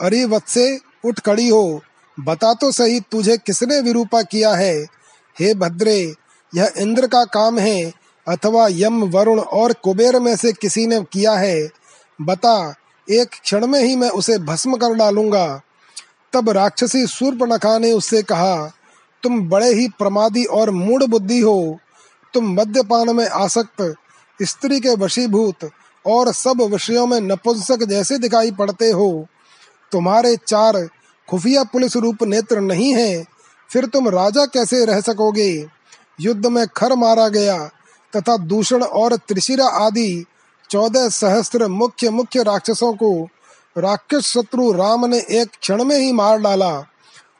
अरे वत्से उठ खड़ी हो। बता तो सही तुझे किसने विरूपा किया है? हे भद्रे, यह इंद्र का काम है। अथवा यम, वरुण और कुबेर में से किसी ने किया है, बता, एक क्षण में ही मैं उसे भस्म कर डालूँगा। तब राक्षसी सूर्पनखा ने उससे कहा, तुम बड़े ही प्रमादी और मूड बुद्धि हो। तुम मद्यपान में आसक्त, स्त्री के वशीभूत और सब विषयों में नपुंसक जैसे दिखाई पड़ते हो। तुम्हारे चार खुफिया पुलिस रूप नेत्र नहीं है, फिर तुम राजा कैसे रह सकोगे? युद्ध में खर मारा गया। तथा दूषण और त्रिशिरा आदि चौदह सहस्त्र मुख्य मुख्य राक्षसों को राक्षस शत्रु राम ने एक क्षण में ही मार डाला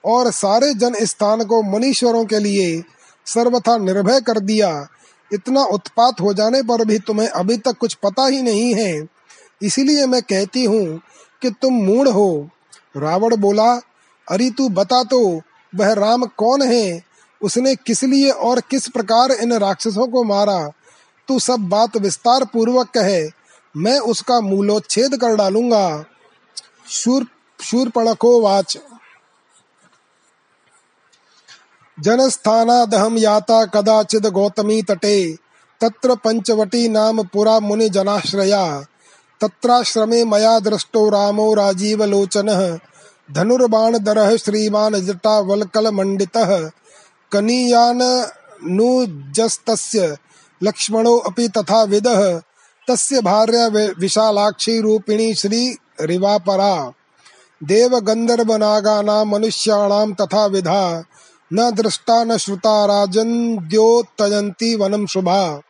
और सारे जन स्थान को मनीश्वरों के लिए सर्वथा निर्भय कर दिया। इतना उत्पात हो जाने पर भी तुम्हें अभी तक कुछ पता ही नहीं है। इसीलिए मैं कहती हूँ कि तुम मूड हो। रावण बोला, अरे तू बता तो वह राम कौन है? उसने किस लिए और किस प्रकार इन राक्षसों को मारा? तू सब बात विस्तार पूर्वक कहे। मैं उसका मूलोच्छेद कर डालूँगा। शूर, शूरपणखो वाच। जनस्थानादहम याता कदाचिद गौतमी तटे। तत्र पंचवटी नाम पुरा मुनि जनाश्रया। तत्राश्रमे मया दृष्टो रामो राजीव लोचन धनुर्बाण दरह श्रीमान जटा वलकल मंडितः कनीयाननुजस्तस्य लक्ष्मणो अपि तथा विदः। तस्य भार्या विशालाक्षी रूपिणी श्री रिवापरा। देव गंधर्व नागानां मनुष्याणां तथा विधा। न दृष्टा न श्रुता राजन्द्योत्तयन्ति वनं शुभा।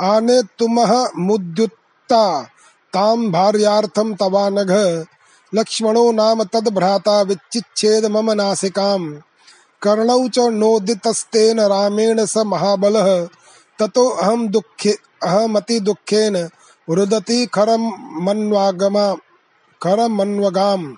आने तुमः मुद्युत्ता। तां भार्यार्थं तवानघ। लक्ष्मणो नाम तद्भ्राता विच्चिच्छेद मम नासिकाम्। कर्णौ च नोदितस्तेन रामेण स महाबलः। ततो अहम दुखे अहमति दुखेन रुदति खरम मनवागमा खरम मनवगाम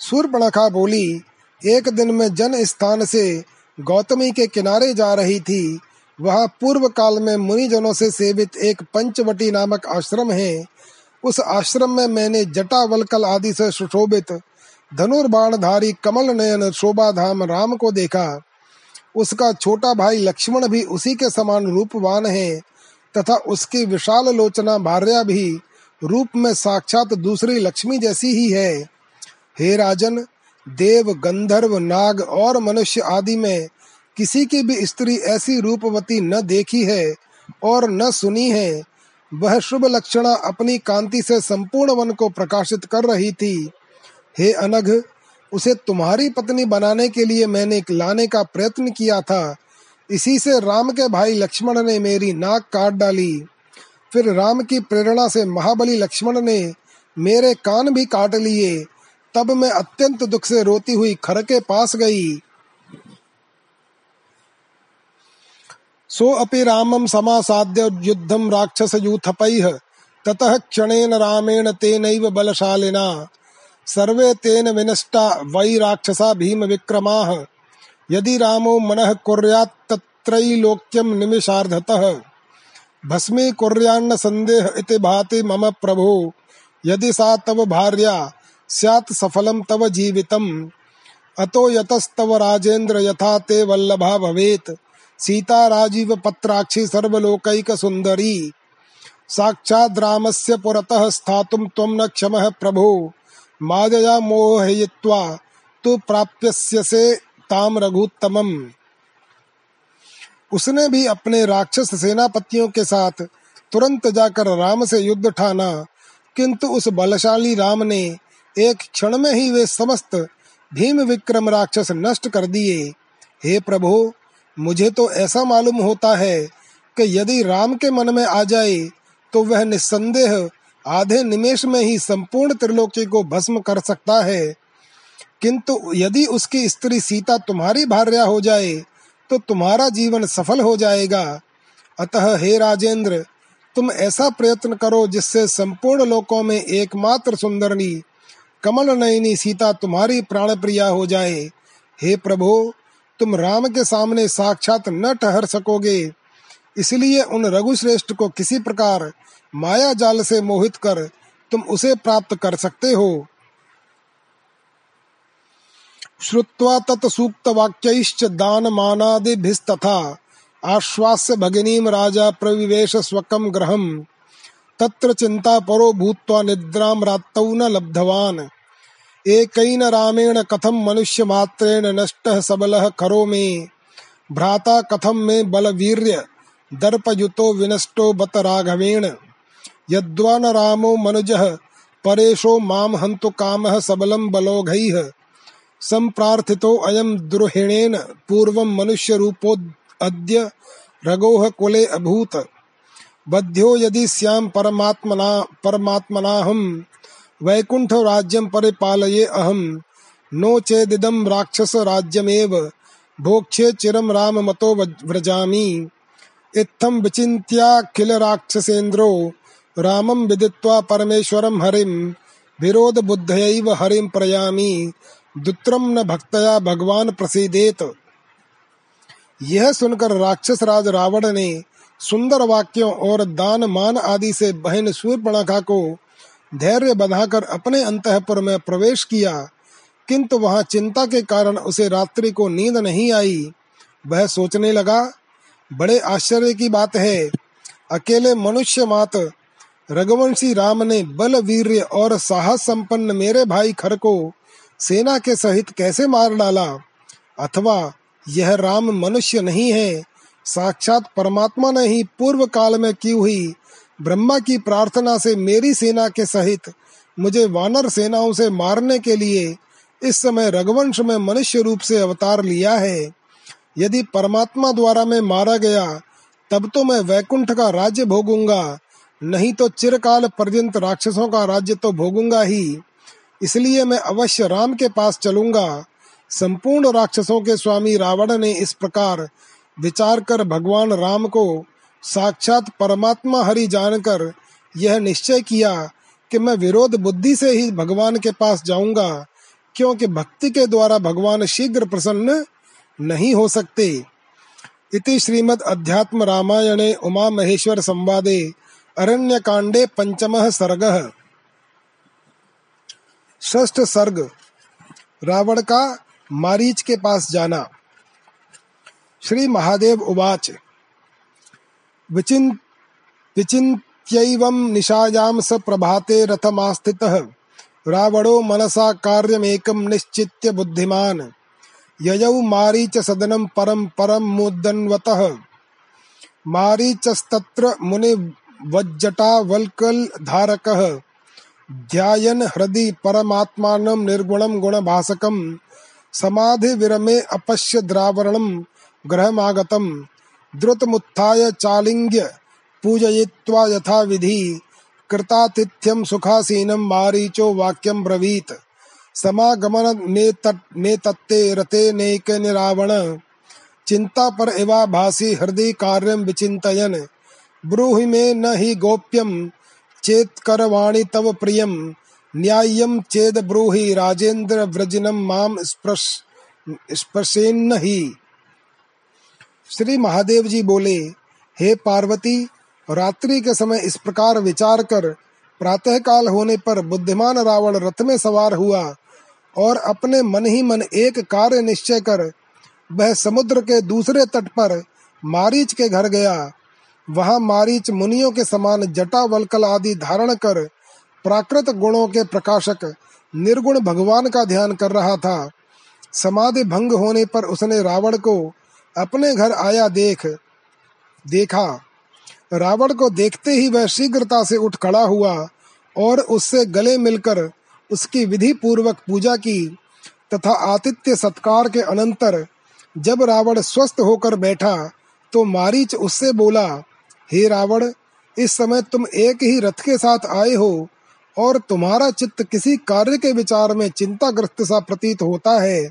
सूर्पणखा बोली, एक दिन में जन स्थान से गौतमी के किनारे जा रही थी। वह पूर्व काल में मुनिजनों से सेवित एक पंचवटी नामक आश्रम है। उस आश्रम में मैंने जटावलकल आदि से सुशोभित धनुर्बाणधारी कमल नयन शोभा धाम राम को देखा। उसका छोटा भाई लक्ष्मण भी उसी के समान रूपवान है तथा उसकी विशाल लोचना भार्या भी रूप में साक्षात दूसरी लक्ष्मी जैसी ही है। हे राजन, देव, गंधर्व, नाग और मनुष्य आदि में किसी की भी स्त्री ऐसी रूपवती न देखी है और न सुनी है, वह शुभ लक्षणा अपनी कांति से संपूर्ण वन को प्रकाशित कर रही थी। हे अनघ, उसे तुम्हारी पत्नी बनाने के लिए मैंने लाने का प्रयत्न किया था। इसी से राम के भाई लक्ष्मण ने मेरी नाक काट डाली। फिर राम की प्रेरणा से महाबली लक्ष्मण ने मेरे कान भी काट लिए। तब मैं अत्यंत दुख से रोती हुई खर के पास गई। सो अपि रामम समासाद्य युद्धम राक्षस यूथपैः ततः क्षणेन रामेण तेनैव बलशालिना। सर्वे तेन विनष्टा वै राक्षसा भीम विक्रमाः यदि रामो मनः कुर्यात् निमिषार्धतः। भस्मी कुर्यान्न संदेह इति भाति मम प्रभो। यदि सा तव भार्या, स्यात् सफलं तव जीवितम्। अतो यतस्तव राजेन्द्र यथा ते वल्लभा भवेत्। सीता राजीव पत्राक्षी सर्वलोकैक सुंदरी साक्षात् रामस्य पुरतः स्थातुं त्वं न क्षमः प्रभो। मादया मोहयित्वा तो प्राप्यस्य से ताम रघुत्तमम। उसने भी अपने राक्षस सेनापतियों के साथ तुरंत जाकर राम से युद्ध ठाना, किंतु उस बलशाली राम ने एक क्षण में ही वे समस्त भीम विक्रम राक्षस नष्ट कर दिए। हे प्रभु, मुझे तो ऐसा मालूम होता है कि यदि राम के मन में आ जाए तो वह निस्संदेह आधे निमेश में ही संपूर्ण त्रिलोकी को भस्म कर सकता है। किंतु यदि उसकी स्त्री सीता तुम्हारी भार्या हो जाए तो तुम्हारा जीवन सफल हो जाएगा। अतः हे राजेंद्र, तुम ऐसा प्रयत्न करो जिससे संपूर्ण लोकों में एकमात्र सुंदरनी कमल नयनी सीता तुम्हारी प्राण प्रिया हो जाए। हे प्रभु, तुम राम के सामने साक्षात न ठहर सकोगे। इसलिए उन रघुश्रेष्ठ को किसी प्रकार माया जाल से मोहित कर तुम उसे प्राप्त कर सकते हो। श्रुत्वा दान दानमानादिभिस्तथा। आश्वास्य भगिनीं राजा प्रविवेश स्वकं गृहम् तत्र चिंता परो भूत्वा निद्रां रात्तौ न लब्धवान। एकैन रामेण कथम मनुष्य मात्रेण नष्टः सबलः करो मे भ्राता कथम मे बलवीर्य। दर्पयुतो विनष्टो बत राघवेण यद्वा न रामो मनुजः, परेशो माम हन्तु कामः सबलं बलोघैः। संप्रार्थितो अयम दुर्हिणेन, पूर्वं मनुष्य रूपो अद्य रगोह कुले अभूत। बध्यो यदि श्याम परमात्मना परमात्मना हम वैकुंठ राज्यम परिपालये अहम नो चेदिदम राक्षस राज्यमेव भोक्षे चिरम राम मतो इत्थम विचिन्त्याखिल राक्षसेन्द्रो रामम विदित्वा परमेश्वरम हरिम विरोध बुद्धयैव हरिम प्रयामि दुत्रम न भक्तया भगवान प्रसीदेत। यह सुनकर राक्षस राज रावण ने सुंदर वाक्यों और दान मान आदि से बहन सूर्पणखा को धैर्य बधाकर अपने अंतपुर में प्रवेश किया, किंतु वहाँ चिंता के कारण उसे रात्रि को नींद नहीं आई। वह सोचने लगा बड़े आश्चर्य की बात है। अकेले मनुष्य मात रघुवंशी राम ने बल वीर्य और साहस संपन्न मेरे भाई खर को सेना के सहित कैसे मार डाला? अथवा, यह राम मनुष्य नहीं है, साक्षात परमात्मा ने ही पूर्व काल में की हुई ब्रह्मा की प्रार्थना से मेरी सेना के सहित मुझे वानर सेनाओं से मारने के लिए इस समय रघुवंश में मनुष्य रूप से अवतार लिया है। यदि परमात्मा द्वारा मैं मारा गया, तब तो मैं वैकुंठ का राज्य भोगूँगा, नहीं तो चिरकाल पर्यंत राक्षसों का राज्य तो भोगूँगा ही। इसलिए मैं अवश्य राम के पास चलूँगा। संपूर्ण राक्षसों के स्वामी रावण ने इस प्रकार विचार कर भगवान राम को साक्षात परमात्मा हरि जानकर यह निश्चय किया कि मैं विरोध बुद्धि से ही भगवान के पास जाऊँगा, क्योंकि भक्ति के द्वारा भगवान शीघ्र प्रसन्न नहीं हो सकते। इति श्रीमद् अध्यात्म रामायणे उमा महेश्वर संवादे अरण्य कांडे पंचम सर्ग। षष्ठ सर्ग, रावण का मारीच के पास जाना। श्री महादेव उवाच। विचिन् विचिन्त्यैवं स प्रभाते रथमास्थितः। रावणो मनसा कार्यमेकं निश्चित्य बुद्धिमान्। ययौ मारीच सदनं परं परं मुदन्वतः मारीचस्तत्र मुनिवज्जटावल्कलधारकः ध्यायन् हृदि परमात्मानं निर्गुणं गुणभासकं। समाधिविरमे अपश्य द्रावरणं गृहमागतम्। द्रुतमुत्थाय चालिङ्ग्य पूजयित्वा यथा विधि कृतातिथ्यं सुखासीनं मारीचो वाक्यं ब्रवीत्। समागमन में तत्ते रते नेक निरावण। चिंता पर एवा भासी हृदय कार्यम विचिंतयन। ब्रूहि में न ही गोप्यम चेत करवाणी तव प्रियम न्याय्यम चेद ब्रूहि राजेंद्र व्रजनम माम स्पर्श स्पर्शेन्न ही। श्री महादेव जी बोले, हे पार्वती, रात्रि के समय इस प्रकार विचार कर। प्रातः काल होने पर बुद्धिमान रावण रथ में सवार हुआ। और अपने मन ही मन एक कार्य निश्चय कर, वह समुद्र के दूसरे तट पर मारीच के घर गया। वहाँ मारीच मुनियों के समान जटा वलकल आदि धारण कर, प्राकृत गुणों के प्रकाशक, निर्गुण भगवान का ध्यान कर रहा था। समाधि भंग होने पर उसने रावण को अपने घर आया देख, देखा। रावण को देखते ही वह शीघ्रता से उठ खड़ा हुआ और उससे गले मिलकर उसकी विधि पूर्वक पूजा की तथा आतिथ्य सत्कार के अनंतर जब रावण स्वस्थ होकर बैठा तो मारीच उससे बोला, हे रावण, इस समय तुम एक ही रथ के साथ आए हो और तुम्हारा चित्त किसी कार्य के विचार में चिंताग्रस्त सा प्रतीत होता है।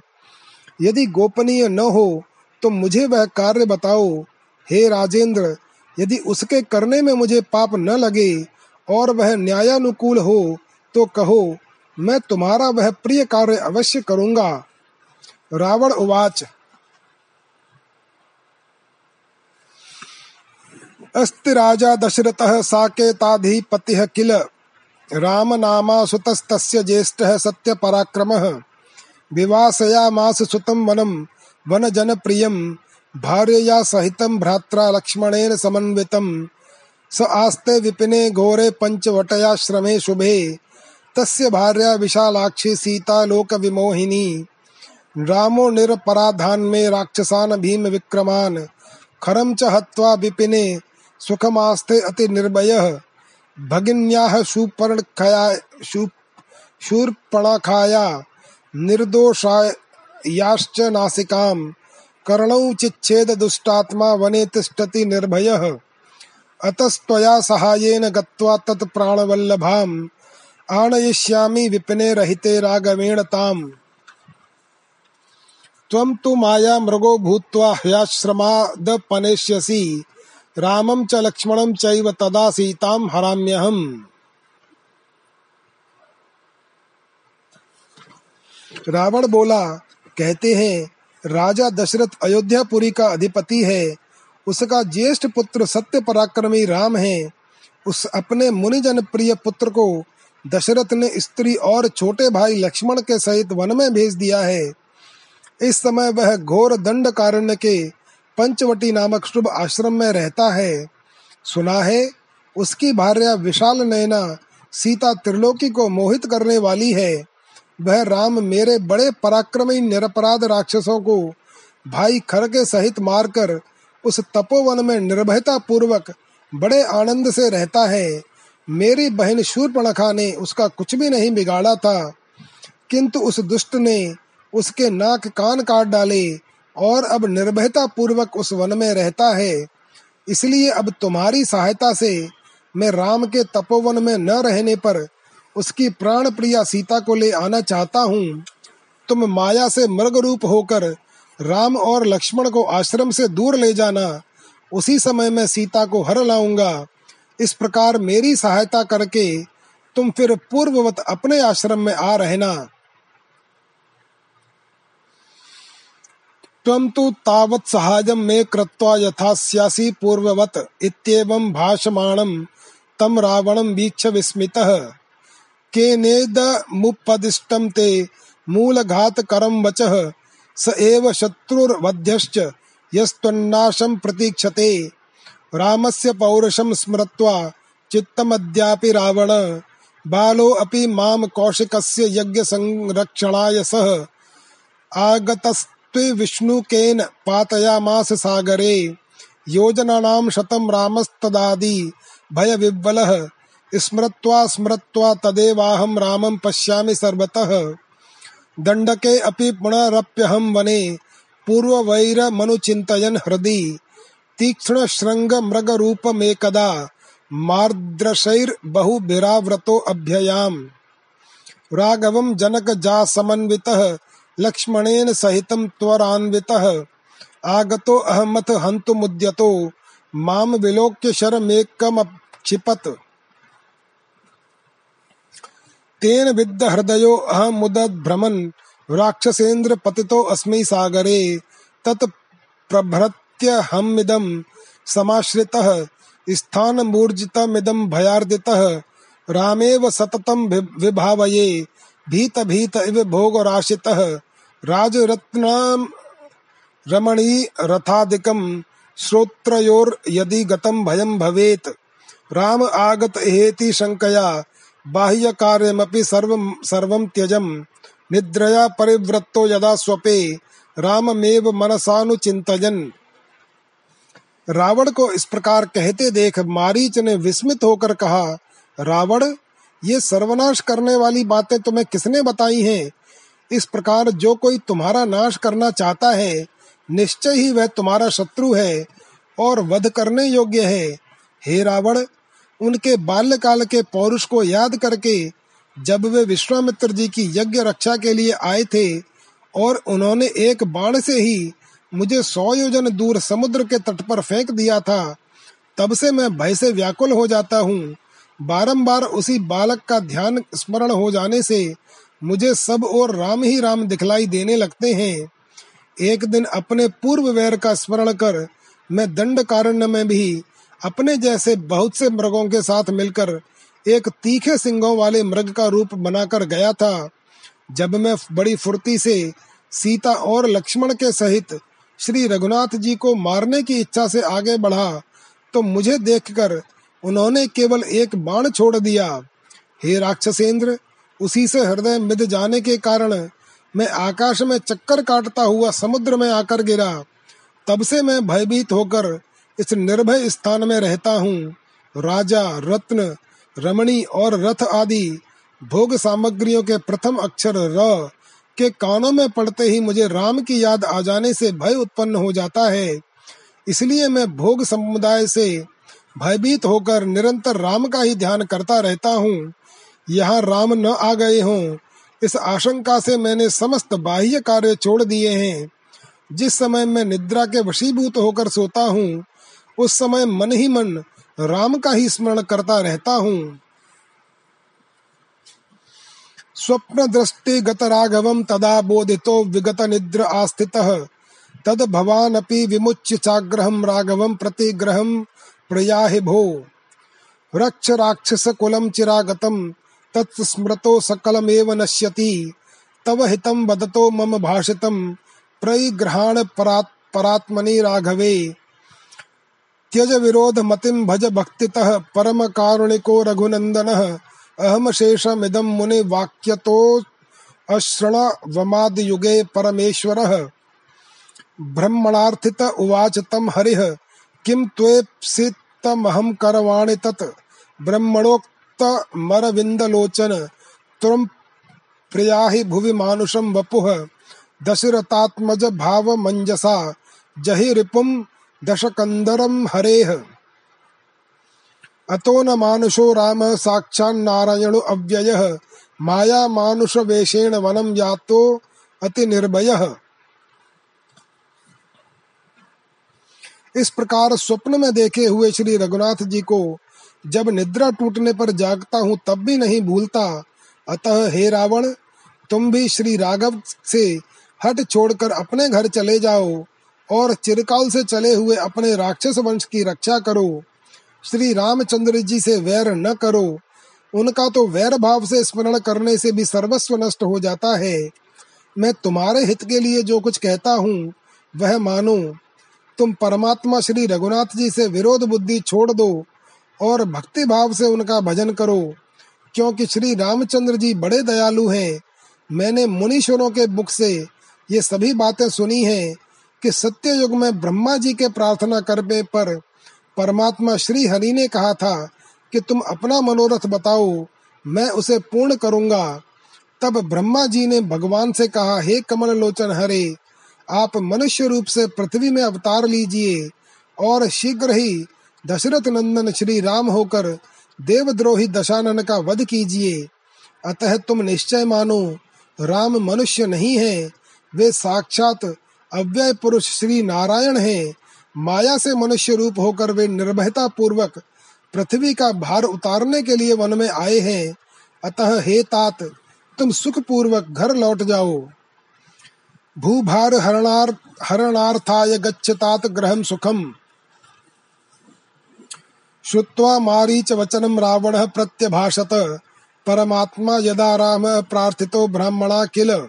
यदि गोपनीय न हो तो मुझे वह कार्य बताओ। हे राजेंद्र, यदि उसके करने में मुझे पाप न लगे और वह न्यायानुकूल हो तो कहो मैं तुम्हारा वह प्रिय कार्य अवश्य करूँगा। रावण उवाच। अस्ति राजा दशरथः साकेताधिपतिः किल। राम नामा सुतस्तस्य ज्येष्ठः सत्य पराक्रमः विवासयामास सुतं वनं, वनजनप्रियं, भार्यया सहितं भ्रात्रा लक्ष्मणेन समन्वितं। स आस्ते विपिने घोरे पञ्चवटयाश्रमे शुभे। तस्य भार्या विशालाक्षी सीता लोकविमोहिनी रामो निरपराधान में राक्षसान भीम विक्रमान खरम च हत्वा विपिने सुखमास्ते अति निर्भय भगिन्याः सुपर्णखया शूर्पणखाया निर्दोषायाश्च नासिकाम्। कर्णौ चिच्छेद दुष्टात्मा वने तिष्ठति निर्भयः। अतस्त्वया सहायेन गत्वा तत् प्राणवल्लभाम्। आनयिष्यामि विपिने रहिते राघवेण ताम्। त्वं तु माया मृगो भूत्वा ह्याश्रमादपनेष्यसि। रामं च लक्ष्मणं चैव तदा सीतां हराम्यहम्। रावण बोला, कहते हैं, राजा दशरथ अयोध्यापुरी का अधिपति है। उसका ज्येष्ठ पुत्र सत्य पराक्रमी राम है। उस अपने मुनिजन प्रिय पुत्र को दशरथ ने स्त्री और छोटे भाई लक्ष्मण के सहित वन में भेज दिया है। इस समय वह घोर दंड कारण के पंचवटी नामक शुभ आश्रम में रहता है। सुना है, उसकी भार्या विशाल नैना सीता त्रिलोकी को मोहित करने वाली है। वह राम मेरे बड़े पराक्रमी निरपराध राक्षसों को भाई खर के सहित मारकर उस तपोवन में निर्भयता पूर्वक बड़े आनंद से रहता है। मेरी बहन शूर्पणखा ने उसका कुछ भी नहीं बिगाड़ा था, किंतु उस दुष्ट ने उसके नाक कान काट डाले और अब निर्भयता पूर्वक उस वन में रहता है। इसलिए अब तुम्हारी सहायता से मैं राम के तपोवन में न रहने पर उसकी प्राण प्रिया सीता को ले आना चाहता हूँ। तुम माया से मृग रूप होकर राम और लक्ष्मण को आश्रम से दूर ले जाना। उसी समय मैं सीता को हर लाऊँगा। इस प्रकार मेरी सहायता करके तुम फिर पूर्ववत अपने आश्रम में आ रहना। त्वं तु तावत् सहायं मे कृत्वा यथा स्यासि पूर्ववत् इत्येवं भाषमाणं तं रावणं वीक्ष्य विस्मितः। केनेदमुपदिष्टं ते मूलघातकरं वचः, स एव शत्रुर्वध्यश्च यस्त्वन्नाशं प्रतीक्षते। रामस्य पौरुषं स्मृत्वा चित्तमद्यापि रावण। बालो अपि माम कौशिकस्य यज्ञसंरक्षणाय सह आगतस् विष्णुकेन पातयामास सागरे। योजनानां शतं रामस्तदादि भयविह्वलः स्मृत्वा स्मृत्वा तदेवाहं रामं पश्यामि सर्वतः। दण्डके अपि पुनरप्यहं वने। पूर्ववैरमनुचिन्तयन् हृदि। तीक्ष्णशृङ्गमृगरूपमेकदा मार्द्रशैर्बहुभिराव्रतोऽभ्ययाम् राघवं जनकजासमन्वितः लक्ष्मणेन सहितं त्वरान्वितः। आगतो अहमथ हन्तुमुद्यतो माम विलोक्य शरमेकमक्षिपत्। तेन विद्ध हृदयो अहमुदभ्रमन् राक्षसेन्द्र पतितो अस्मि सागरे, तत् प्रभृत्यहमिदं समाश्रितः स्थानमूर्जितमिदं भयार्दितः रामेव सततं विभावये भीत भीत इव भोगराशितः। राजरत्नाम रमणी रथादिकम श्रोत्रयोर यदि गतम भयम भवेत। राम आगत हेति शंकया बाह्य कार्यमपि सर्वम सर्वम त्यजम। निद्रया परिवृत्तो यदा स्वपे, राममेव मनसानुचिंतयन रावण को इस प्रकार कहते देख मारीच ने विस्मित होकर कहा, रावण, ये सर्वनाश करने वाली बातें तुम्हें किसने बताई हैं? इस प्रकार जो कोई तुम्हारा नाश करना चाहता है, निश्चय ही वह तुम्हारा शत्रु है और वध करने योग्य है। हे रावण, उनके बाल्यकाल के पौरुष को याद करके, जब वे विश्वामित्र जी की यज्ञ रक्षा के लिए आए थे और उन्होंने एक बाण से ही मुझे सौ योजन दूर समुद्र के तट पर फेंक दिया था। तब से मैं भय से व्याकुल हो जाता हूँ। बारंबार उसी बालक का ध्यान स्मरण हो जाने से मुझे सब और राम ही राम दिखलाई देने लगते हैं। एक दिन अपने पूर्व वैर का स्मरण कर मैं दंड कारण में भी अपने जैसे बहुत से मृगों के साथ मिलकर एक तीखे सिंगों वाले मृग का रूप बनाकर गया था। जब मैं बड़ी फुर्ती से सीता और लक्ष्मण के सहित श्री रघुनाथ जी को मारने की इच्छा से आगे बढ़ा तो मुझे देखकर उन्होंने केवल एक बाण छोड़ दिया। हे राक्षसेंद्र, उसी से हृदय मिद जाने के कारण मैं आकाश में चक्कर काटता हुआ समुद्र में आकर गिरा। तब से मैं भयभीत होकर इस निर्भय स्थान में रहता हूँ। राजा, रत्न, रमणी और रथ आदि भोग सामग्रियों के प्रथम अक्षर र के कानों में पड़ते ही मुझे राम की याद आ जाने से भय उत्पन्न हो जाता है। इसलिए मैं भोग समुदाय से भयभीत होकर निरंतर राम का ही ध्यान करता रहता हूँ। यहाँ राम न आ गए हों, इस आशंका से मैंने समस्त बाह्य कार्य छोड़ दिए हैं। जिस समय मैं निद्रा के वशीभूत होकर सोता हूँ, उस समय मन ही मन राम का ही स्मरण करता रहता हूँ। स्वप्न दृष्टि गत राघवम तदा बोधितो विगत निद्र आस्थितः तद भवान अपि विमुच्य चाग्रहम राघवम प्रतिग्रहम प्रयाहि भो। रक्ष राक्षस कुलम चिरागतम तत्स्मृतो सकलमेव नश्यति। तव हितं वदतो मम भाषितं, प्रैग्रहाण परात्, परात्मनि राघवे। त्यज विरोध मतिम भज भक्तितः परम कारुणिको रघुनंदनः अहम शेषमिदं मुनि वाक्यतो अश्रण वमाद युगे परमेश्वरः। ब्रह्मणार्थित उवाच तम हरिः। किं त्वेप्सितमहं करवाणि तत्? ब्रह्मणोक्त मरविन्दलोचन त्वं प्रियाहि भुवि मानुषं वपुः। दशरथात्मज भाव मंजसा जहि रिपुम दशकंदरम हरेह अतो न मानुषो राम साक्षान्नारायणो अव्ययः। माया मानुष वेशेण वनम यातो अति निर्भय। इस प्रकार स्वप्न में देखे हुए श्री रघुनाथ जी को जब निद्रा टूटने पर जागता हूँ तब भी नहीं भूलता। अतः हे रावण, तुम भी श्री राघव से हट छोड़कर अपने घर चले जाओ और चिरकाल से चले हुए अपने राक्षस वंश की रक्षा करो। श्री रामचंद्र जी से वैर न करो। उनका तो वैर भाव से स्मरण करने से भी सर्वस्व नष्ट हो जाता है। मैं तुम्हारे हित के लिए जो कुछ कहता हूँ, वह मानो। तुम परमात्मा श्री रघुनाथ जी से विरोध बुद्धि छोड़ दो और भक्ति भाव से उनका भजन करो। क्योंकि श्री रामचंद्र जी बड़े दयालु हैं। मैंने मुनीश्वरों के मुख से ये सभी बातें सुनी हैं कि सत्य युग में ब्रह्मा जी के प्रार्थना करने पर परमात्मा श्री हरि ने कहा था कि तुम अपना मनोरथ बताओ, मैं उसे पूर्ण करूँगा। तब ब्रह्मा जी ने भगवान से कहा, हे कमल लोचन हरे, आप मनुष्य रूप से पृथ्वी में अवतार लीजिए और शीघ्र ही दशरथ नंदन श्री राम होकर देवद्रोही दशानन का वध कीजिए। अतः तुम निश्चय मानो, राम मनुष्य नहीं है, वे साक्षात अव्यय पुरुष श्री नारायण हैं। माया से मनुष्य रूप होकर वे निर्भयता पूर्वक पृथ्वी का भार उतारने के लिए वन में आए हैं। अतः हे तात, तुम सुख पूर्वक घर लौट जाओ। भूभार हरणार हरणार्थाय गच्छतात ग्रहम सुखम। श्रुत्वा मारीच वचनम रावणः प्रत्यभाषत, परमात्मा यदा राम प्रार्थितो ब्राह्मणा किल।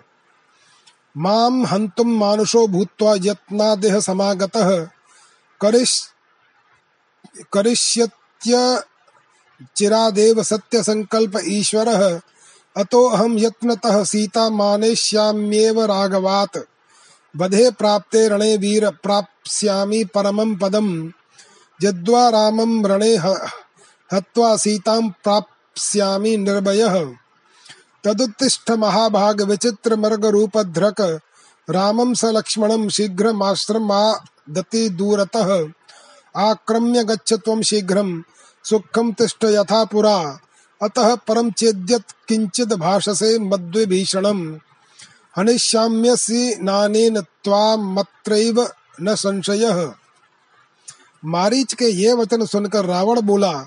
माम हंतुम मानुषो भूत्वा यत्नादेह समागतः करिष्यत्य चिरादेव सत्य संकल्प ईश्वरः। अतो अहम यत्नतः सीता मानेष्याम्येव राघवात्। वधे प्राप्ते रणे वीर प्राप्स्यामि परमं पदम्। यद्वा रामं रणे हत्वा सीतां प्राप्स्यामि निर्भयः। तदुत्तिष्ठ महाभाग विचित्र मर्ग रूपधृक रामं स लक्ष्मणं शीघ्रमाश्रमादति दूरतः। आक्रम्य गच्छ त्वं शीघ्रं। सुखं तिष्ठ यथा पुरा। अतः परम चेद्यत किंचित भाषसे मद्विभीषणम। हनिष्याम्यसि नानेन त्वामत्रैव न संशय। मारीच के ये वचन सुनकर रावण बोला,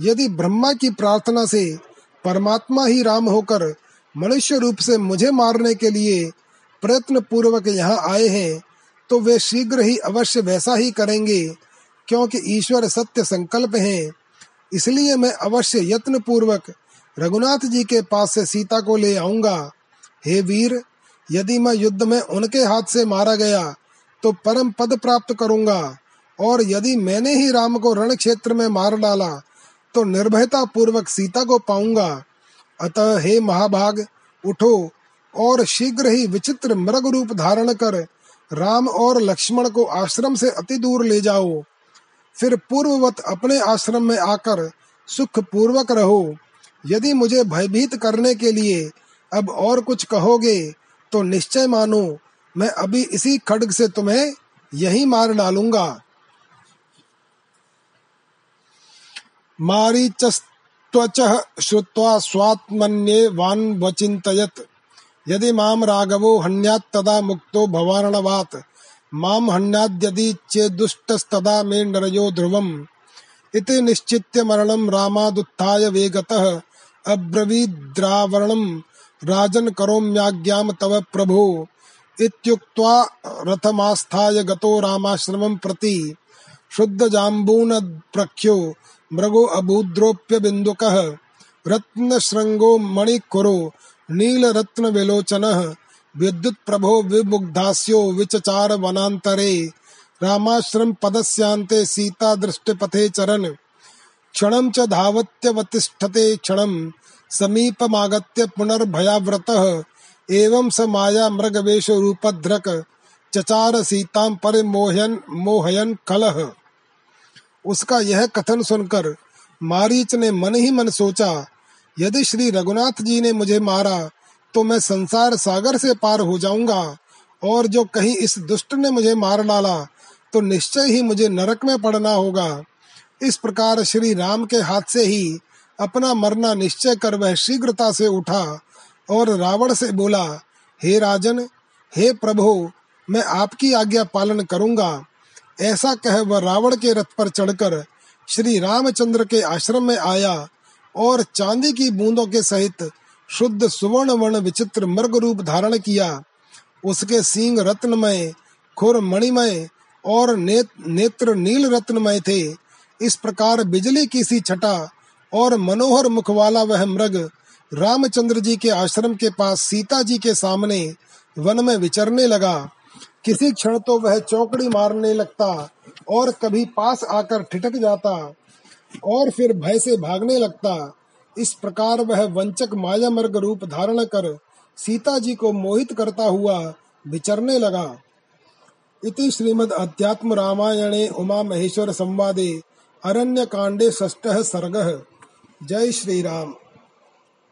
यदि ब्रह्मा की प्रार्थना से परमात्मा ही राम होकर मनुष्य रूप से मुझे मारने के लिए प्रयत्न पूर्वक यहाँ आए हैं तो वे शीघ्र ही अवश्य वैसा ही करेंगे, क्योंकि ईश्वर सत्य संकल्प हैं। इसलिए मैं अवश्य यत्न पूर्वक रघुनाथ जी के पास से सीता को ले आऊँगा। हे वीर, यदि मैं युद्ध में उनके हाथ से मारा गया तो परम पद प्राप्त करूँगा, और यदि मैंने ही राम को रण क्षेत्र में मार डाला तो निर्भयता पूर्वक सीता को पाऊँगा। अतः हे महाभाग, उठो और शीघ्र ही विचित्र मृग रूप धारण कर राम और लक्ष्मण को आश्रम से अति दूर ले जाओ। फिर पूर्ववत अपने आश्रम में आकर सुख पूर्वक रहो। यदि मुझे भयभीत करने के लिए अब और कुछ कहोगे तो निश्चय मानो मैं अभी इसी खड्ग से तुम्हें यही मार डालूँगा। मारीचस्त्वचः श्रुत्वा स्वात्मन्येवान्वचिन्तयत् यदि माम राघवो हन्यात् तदा मुक्तो भवार्णवात् माम हन्याद्यदि चेदुष्टस्तदा मे नरयो ध्रुवम्। इति निश्चित्य मरणं रामादुत्थाय वेगतः। अब्रवीद्रावरणं राजन् करोम्याज्ञां तव प्रभो। इत्युक्त्वा रथमास्थाय गतो रामाश्रमं प्रति। शुद्धजाम्बूनप्रख्यो मृगो अभूद्रोप्य बिन्दुकः रत्नशृङ्गो मणिकुरो नीलरत्नविलोचनः विद्युत्प्रभो विमुग्धास्यो विचचार वनान्तरे। रामाश्रम पदस्यान्ते सीता दृष्टिपथे चरन्। क्षणं च धावत्यवतिष्ठते क्षणं समीपमागत्य पुनर्भयाव्रतः एवं स माया मृगवेश रूपधृक चचार सीतां परिमोहयन मोहयन कलह उसका यह कथन सुनकर मारीच ने मन ही मन सोचा यदि श्री रघुनाथ जी ने मुझे मारा तो मैं संसार सागर से पार हो जाऊँगा, और जो कहीं इस दुष्ट ने मुझे मार डाला तो निश्चय ही मुझे नरक में पड़ना होगा। इस प्रकार श्री राम के हाथ से ही अपना मरना निश्चय कर वह शीघ्रता से उठा, और रावण से बोला, हे राजन, हे प्रभु, मैं आपकी आज्ञा पालन करूँगा। ऐसा कह वह रावण के रथ पर चढ़कर श्री रामचंद्र के आश्रम में आया और चांदी की बूंदों के सहित शुद्ध सुवर्ण वर्ण विचित्र मृग रूप धारण किया। उसके सींग रत्नमय खुर मणिमय और नेत, नेत्र नील रत्नमय थे। इस प्रकार बिजली की सी छटा और मनोहर मुख वाला वह मृग रामचंद्र जी के आश्रम के पास सीता जी के सामने वन में विचरने लगा। किसी क्षण तो वह चौकड़ी मारने लगता और कभी पास आकर ठिटक जाता। और फिर भय से भागने लगता। इस प्रकार वह वंचक माया मर्ग रूप धारण कर सीता जी को मोहित करता हुआ विचरने लगा। इति श्रीमद् अध्यात्म रामायणे उमा महेश्वर संवादे अरण्य कांडे षष्ठ सर्ग। जय श्री राम